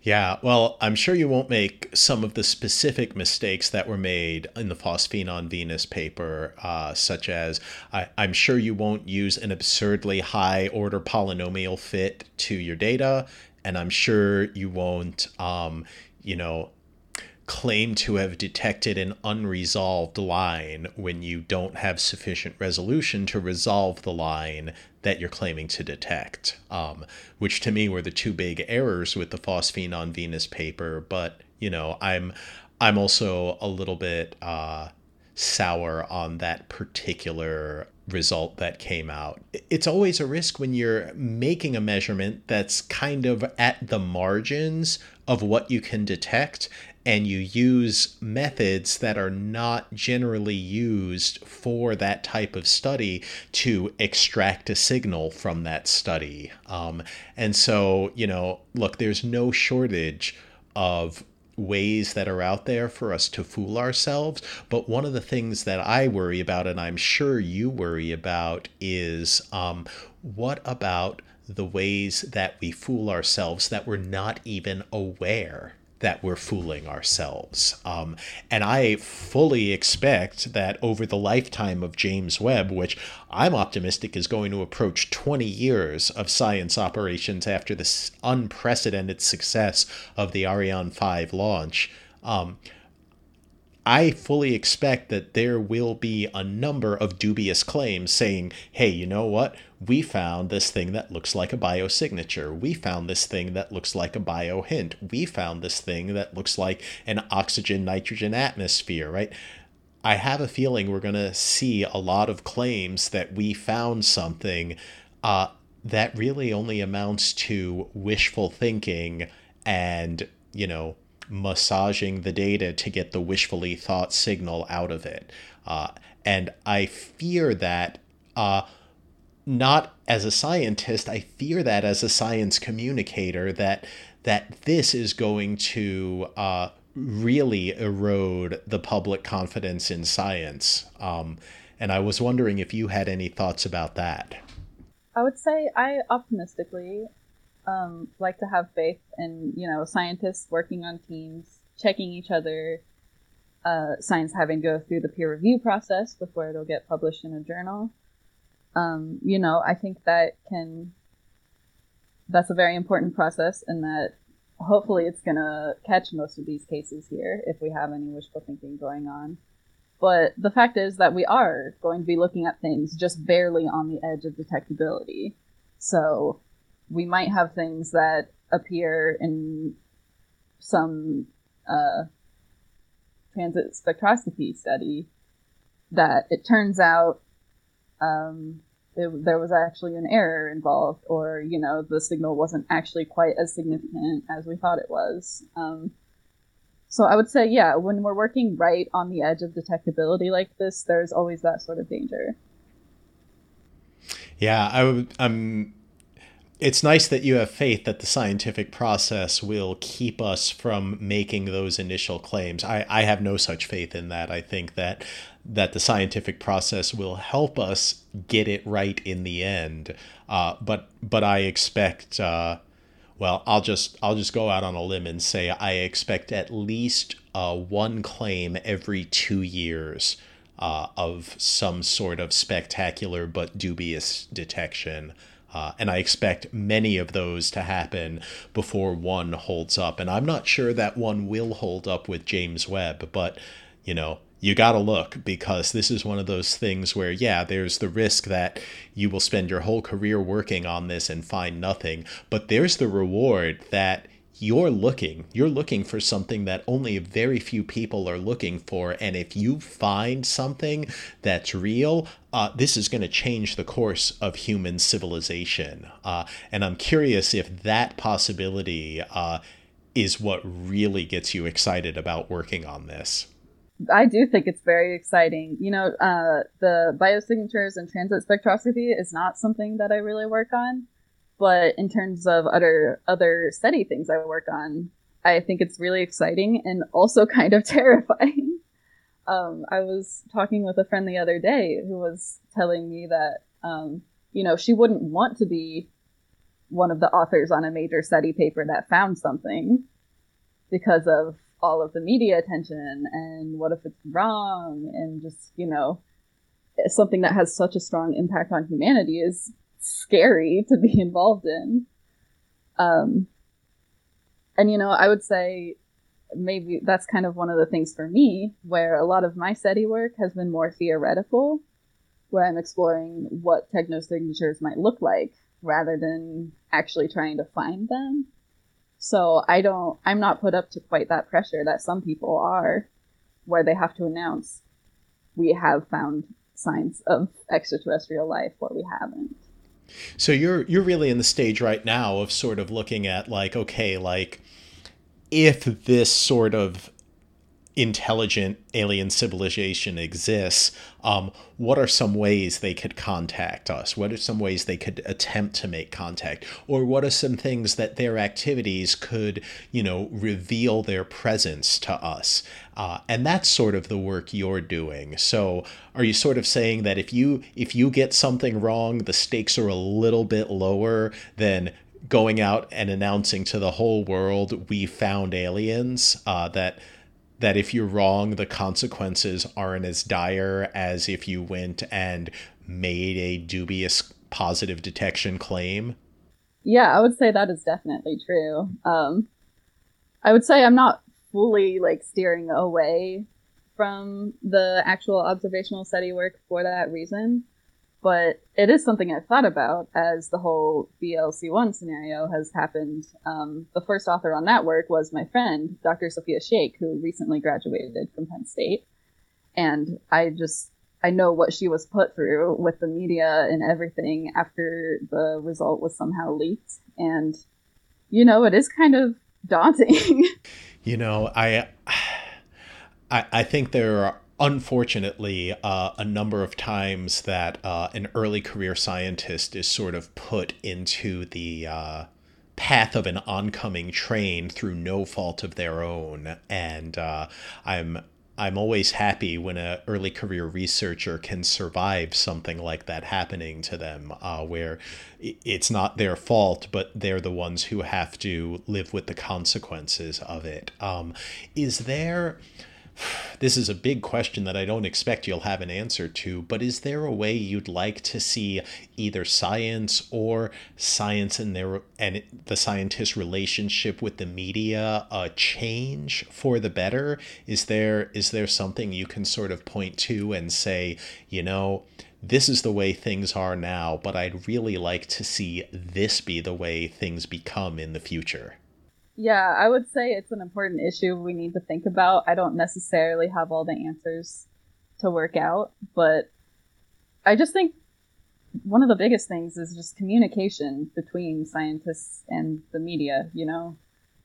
Yeah, well, I'm sure you won't make some of the specific mistakes that were made in the phosphine on Venus paper, uh, such as I, I'm sure you won't use an absurdly high order polynomial fit to your data, and I'm sure you won't, um, you know, claim to have detected an unresolved line when you don't have sufficient resolution to resolve the line that you're claiming to detect, um, which to me were the two big errors with the phosphine on Venus paper. But you know, I'm I'm also a little bit uh, sour on that particular result that came out. It's always a risk when you're making a measurement that's kind of at the margins of what you can detect and you use methods that are not generally used for that type of study to extract a signal from that study. Um, and so, you know, look, there's no shortage of ways that are out there for us to fool ourselves. But one of the things that I worry about, and I'm sure you worry about, is um, what about the ways that we fool ourselves that we're not even aware that we're fooling ourselves. Um, and I fully expect that over the lifetime of James Webb, which I'm optimistic is going to approach 20 years of science operations after this unprecedented success of the Ariane 5 launch, um, I fully expect that there will be a number of dubious claims saying, hey, you know what? We found this thing that looks like a biosignature. We found this thing that looks like a biohint. We found this thing that looks like an oxygen nitrogen atmosphere, right? I have a feeling we're going to see a lot of claims that we found something uh, that really only amounts to wishful thinking and, you know, massaging the data to get the wishfully thought signal out of it. Uh, and I fear that, uh, not as a scientist, I fear that as a science communicator, that that this is going to uh, really erode the public confidence in science. Um, and I was wondering if you had any thoughts about that. I would say I optimistically um, like to have faith in you know scientists working on teams, checking each other, uh, science having to go through the peer review process before it'll get published in a journal. um, you know, I think that can that's a very important process, and that hopefully it's gonna catch most of these cases here if we have any wishful thinking going on. But the fact is that we are going to be looking at things just barely on the edge of detectability. So we might have things that appear in some uh, transit spectroscopy study that it turns out um, it, there was actually an error involved, or you know the signal wasn't actually quite as significant as we thought it was. Um, so I would say, yeah, when we're working right on the edge of detectability like this, there's always that sort of danger. Yeah, I would. I'm it's nice that you have faith that the scientific process will keep us from making those initial claims. I, I have no such faith in that. I think that that the scientific process will help us get it right in the end. Uh, but but I expect uh, well, I'll just I'll just go out on a limb and say I expect at least uh, one claim every two years uh, of some sort of spectacular but dubious detection. Uh, and I expect many of those to happen before one holds up. And I'm not sure that one will hold up with James Webb, but you know, you got to look because this is one of those things where, yeah, there's the risk that you will spend your whole career working on this and find nothing, but there's the reward that you're looking you're looking for something that only very few people are looking for and if you find something that's real uh, this is going to change the course of human civilization uh, and i'm curious if that possibility uh, is what really gets you excited about working on this I do think it's very exciting. You know, uh, the biosignatures and transit spectroscopy is not something that I really work on. But in terms of other other SETI things I work on, I think it's really exciting and also kind of terrifying. Um, I was talking with a friend the other day who was telling me that um, you know she wouldn't want to be one of the authors on a major study paper that found something because of all of the media attention and what if it's wrong and just you know something that has such a strong impact on humanity is scary to be involved in. Um, and you know, I would say maybe that's kind of one of the things for me where a lot of my SETI work has been more theoretical, where I'm exploring what techno signatures might look like rather than actually trying to find them. So I don't, I'm not put up to quite that pressure that some people are, where they have to announce, we have found signs of extraterrestrial life or we haven't. So you're you're really in the stage right now of sort of looking at like okay like if this sort of intelligent alien civilization exists, um, what are some ways they could contact us? What are some ways they could attempt to make contact? Or what are some things that their activities could, you know, reveal their presence to us? Uh, and that's sort of the work you're doing. So are you sort of saying that if you if you get something wrong, the stakes are a little bit lower than going out and announcing to the whole world we found aliens uh, that that if you're wrong, the consequences aren't as dire as if you went and made a dubious positive detection claim? Yeah, I would say that is definitely true. Um, I would say I'm not fully like steering away from the actual observational study work for that reason but it is something I've thought about as the whole BLC1 scenario has happened. Um, the first author on that work was my friend, Dr. Sofia Sheikh, who recently graduated from Penn State. And I just, I know what she was put through with the media and everything after the result was somehow leaked. And, you know, it is kind of daunting. you know, I, I, I think there are unfortunately, uh, a number of times that uh, an early career scientist is sort of put into the uh, path of an oncoming train through no fault of their own, and uh, I'm I'm always happy when an early career researcher can survive something like that happening to them, uh, where it's not their fault, but they're the ones who have to live with the consequences of it. Um, is there this is a big question that I don't expect you'll have an answer to, but is there a way you'd like to see either science or science and their and the scientist relationship with the media uh, change for the better? Is there is there something you can sort of point to and say, you know, this is the way things are now, but I'd really like to see this be the way things become in the future? Yeah, I would say it's an important issue we need to think about. I don't necessarily have all the answers to work out, but I just think one of the biggest things is just communication between scientists and the media. You know,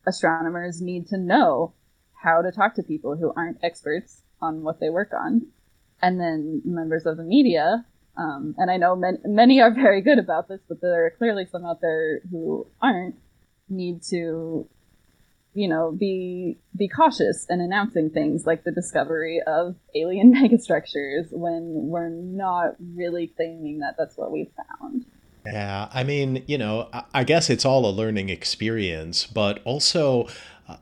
astronomers need to know how to talk to people who aren't experts on what they work on. And then members of the media, um, and I know men- many are very good about this, but there are clearly some out there who aren't, need to you know, be be cautious in announcing things like the discovery of alien megastructures when we're not really claiming that that's what we found. Yeah, I mean, you know, I guess it's all a learning experience, but also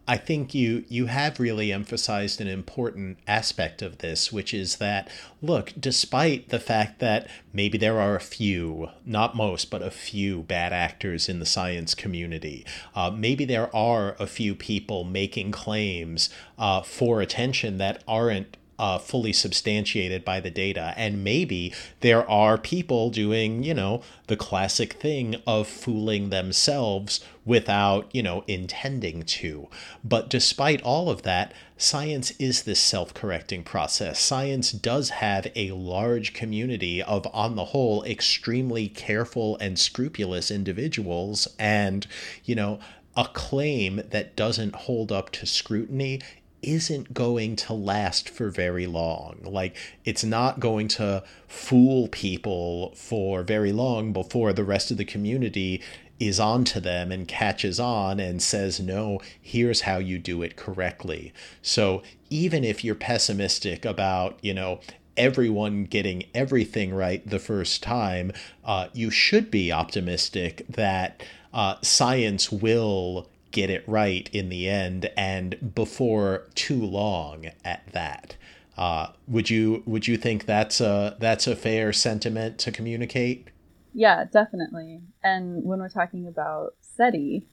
I think you you have really emphasized an important aspect of this, which is that look, despite the fact that maybe there are a few, not most, but a few bad actors in the science community, uh, maybe there are a few people making claims uh, for attention that aren't uh, fully substantiated by the data. And maybe there are people doing, you know, the classic thing of fooling themselves without, you know, intending to. But despite all of that, science is this self correcting process. Science does have a large community of, on the whole, extremely careful and scrupulous individuals. And, you know, a claim that doesn't hold up to scrutiny isn't going to last for very long. Like, it's not going to fool people for very long before the rest of the community is onto them and catches on and says, no, here's how you do it correctly. So, even if you're pessimistic about, you know, everyone getting everything right the first time, uh, you should be optimistic that uh, science will get it right in the end and before too long at that. Uh, would you would you think that's a that's a fair sentiment to communicate? Yeah, definitely. And when we're talking about SETI,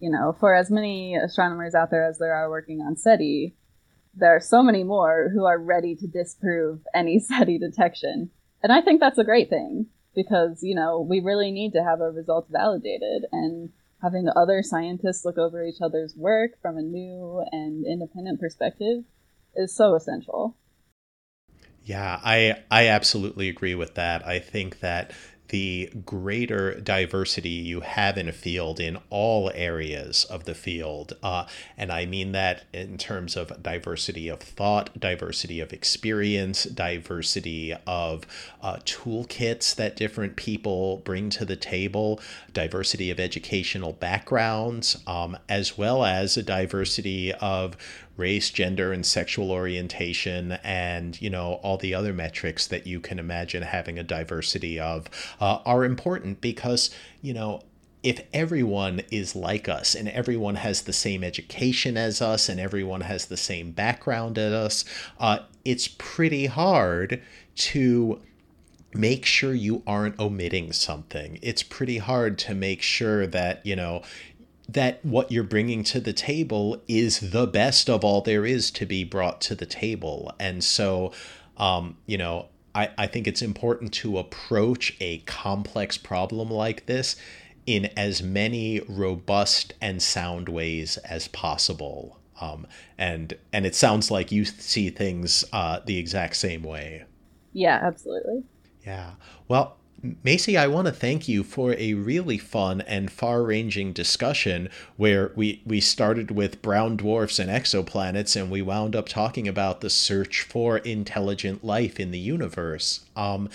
you know, for as many astronomers out there as there are working on SETI, there are so many more who are ready to disprove any SETI detection. And I think that's a great thing because, you know, we really need to have our results validated. And having other scientists look over each other's work from a new and independent perspective is so essential. Yeah, I I absolutely agree with that. I think that the greater diversity you have in a field in all areas of the field. Uh, and I mean that in terms of diversity of thought, diversity of experience, diversity of uh, toolkits that different people bring to the table, diversity of educational backgrounds, um, as well as a diversity of race, gender, and sexual orientation, and you know all the other metrics that you can imagine having a diversity of uh, are important because you know if everyone is like us and everyone has the same education as us and everyone has the same background as us, uh, it's pretty hard to make sure you aren't omitting something. It's pretty hard to make sure that, you know, that what you're bringing to the table is the best of all there is to be brought to the table. And so, um, you know, I, I think it's important to approach a complex problem like this in as many robust and sound ways as possible. Um, and and it sounds like you see things uh, the exact same way. Yeah, absolutely. Yeah. Well, Macy, I want to thank you for a really fun and far ranging discussion where we, we started with brown dwarfs and exoplanets and we wound up talking about the search for intelligent life in the universe. Um,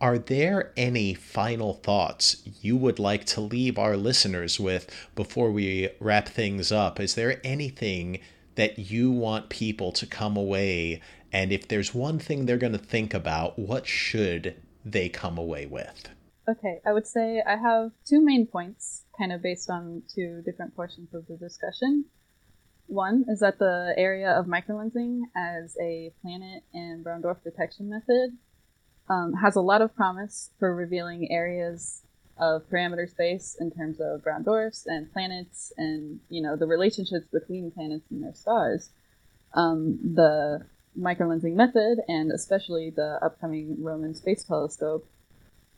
are there any final thoughts you would like to leave our listeners with before we wrap things up? Is there anything that you want people to come away? And if there's one thing they're going to think about, what should they come away with? Okay, I would say I have two main points, kind of based on two different portions of the discussion. One is that the area of microlensing as a planet and brown dwarf detection method um, has a lot of promise for revealing areas of parameter space in terms of brown dwarfs and planets and you know the relationships between planets and their stars. Um, the microlensing method and especially the upcoming Roman Space Telescope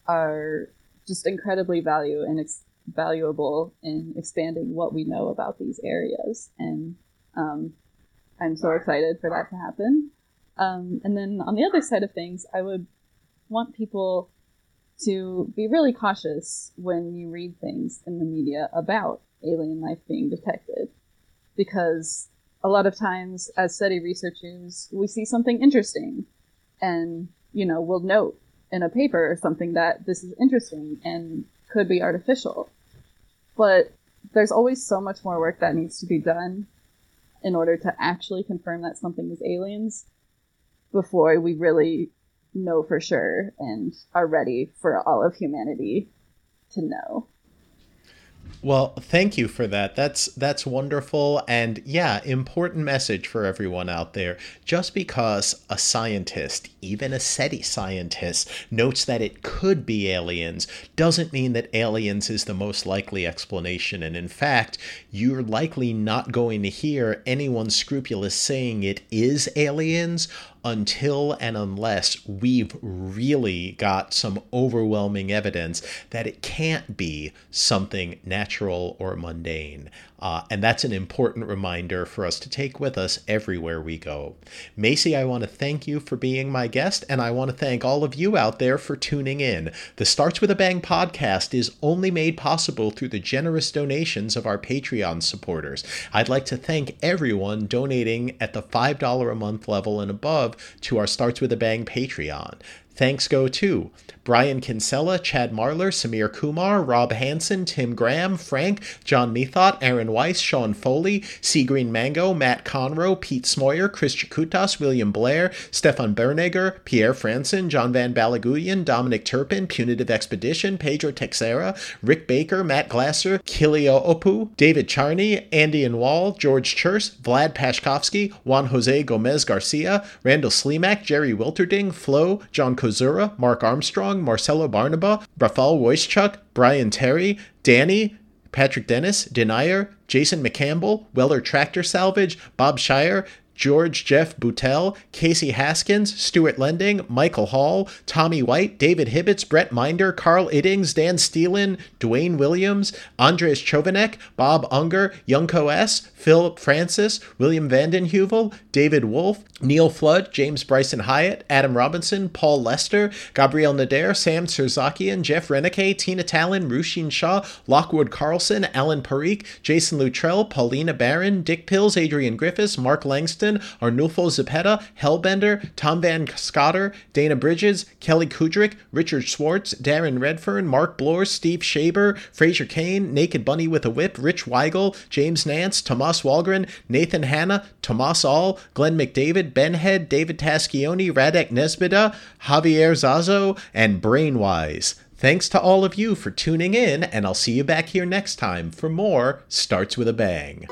are just incredibly value and ex- valuable in expanding what we know about these areas. And um, I'm so excited for that to happen. Um, and then on the other side of things, I would want people to be really cautious when you read things in the media about alien life being detected. Because a lot of times, as SETI researchers, we see something interesting and, you know, we'll note in a paper or something that this is interesting and could be artificial. But there's always so much more work that needs to be done in order to actually confirm that something is aliens before we really know for sure and are ready for all of humanity to know. Well, thank you for that. That's that's wonderful and yeah, important message for everyone out there. Just because a scientist, even a SETI scientist, notes that it could be aliens doesn't mean that aliens is the most likely explanation. And in fact, you're likely not going to hear anyone scrupulous saying it is aliens until and unless we've really got some overwhelming evidence that it can't be something natural or mundane. Uh, and that's an important reminder for us to take with us everywhere we go. Macy, I want to thank you for being my guest, and I want to thank all of you out there for tuning in. The Starts with a Bang podcast is only made possible through the generous donations of our Patreon supporters. I'd like to thank everyone donating at the $5 a month level and above to our Starts with a Bang Patreon. Thanks go to Brian Kinsella, Chad Marler, Samir Kumar, Rob Hansen, Tim Graham, Frank, John Methot, Aaron Weiss, Sean Foley, Sea Green Mango, Matt Conroe, Pete Smoyer, Chris Chakutas, William Blair, Stefan Bernegger, Pierre Franson, John Van Balaguyan, Dominic Turpin, Punitive Expedition, Pedro Texera, Rick Baker, Matt Glasser, Kilio Opu, David Charney, Andy and Wall, George Church, Vlad Pashkovsky, Juan Jose Gomez Garcia, Randall Slimak, Jerry Wilterding, Flo, John Kozura, Mark Armstrong, Marcelo Barnaba, Rafal Wojciech, Brian Terry, Danny, Patrick Dennis, Denier, Jason McCampbell, Weller Tractor Salvage, Bob Shire, George Jeff Boutel, Casey Haskins, Stuart Lending, Michael Hall, Tommy White, David Hibbets, Brett Minder, Carl Iddings, Dan Steelen, Dwayne Williams, Andres Chovanek, Bob Unger, Youngco S., Philip Francis, William Vandenhuvel, David Wolf, Neil Flood, James Bryson Hyatt, Adam Robinson, Paul Lester, Gabriel Nader, Sam Serzakian, Jeff Renike, Tina Talon, Rushin Shaw, Lockwood Carlson, Alan Parikh, Jason Luttrell, Paulina Barron, Dick Pills, Adrian Griffiths, Mark Langston, Arnulfo Zepeda, Hellbender, Tom Van Scotter, Dana Bridges, Kelly Kudrick, Richard Schwartz, Darren Redfern, Mark Bloor, Steve Shaber, Fraser Kane, Naked Bunny with a Whip, Rich Weigel, James Nance, Tomas Walgren, Nathan Hanna, Tomas All, Glenn McDavid, Ben Head, David Taschioni, Radek Nesbida, Javier Zazo, and Brainwise. Thanks to all of you for tuning in, and I'll see you back here next time for more Starts with a Bang.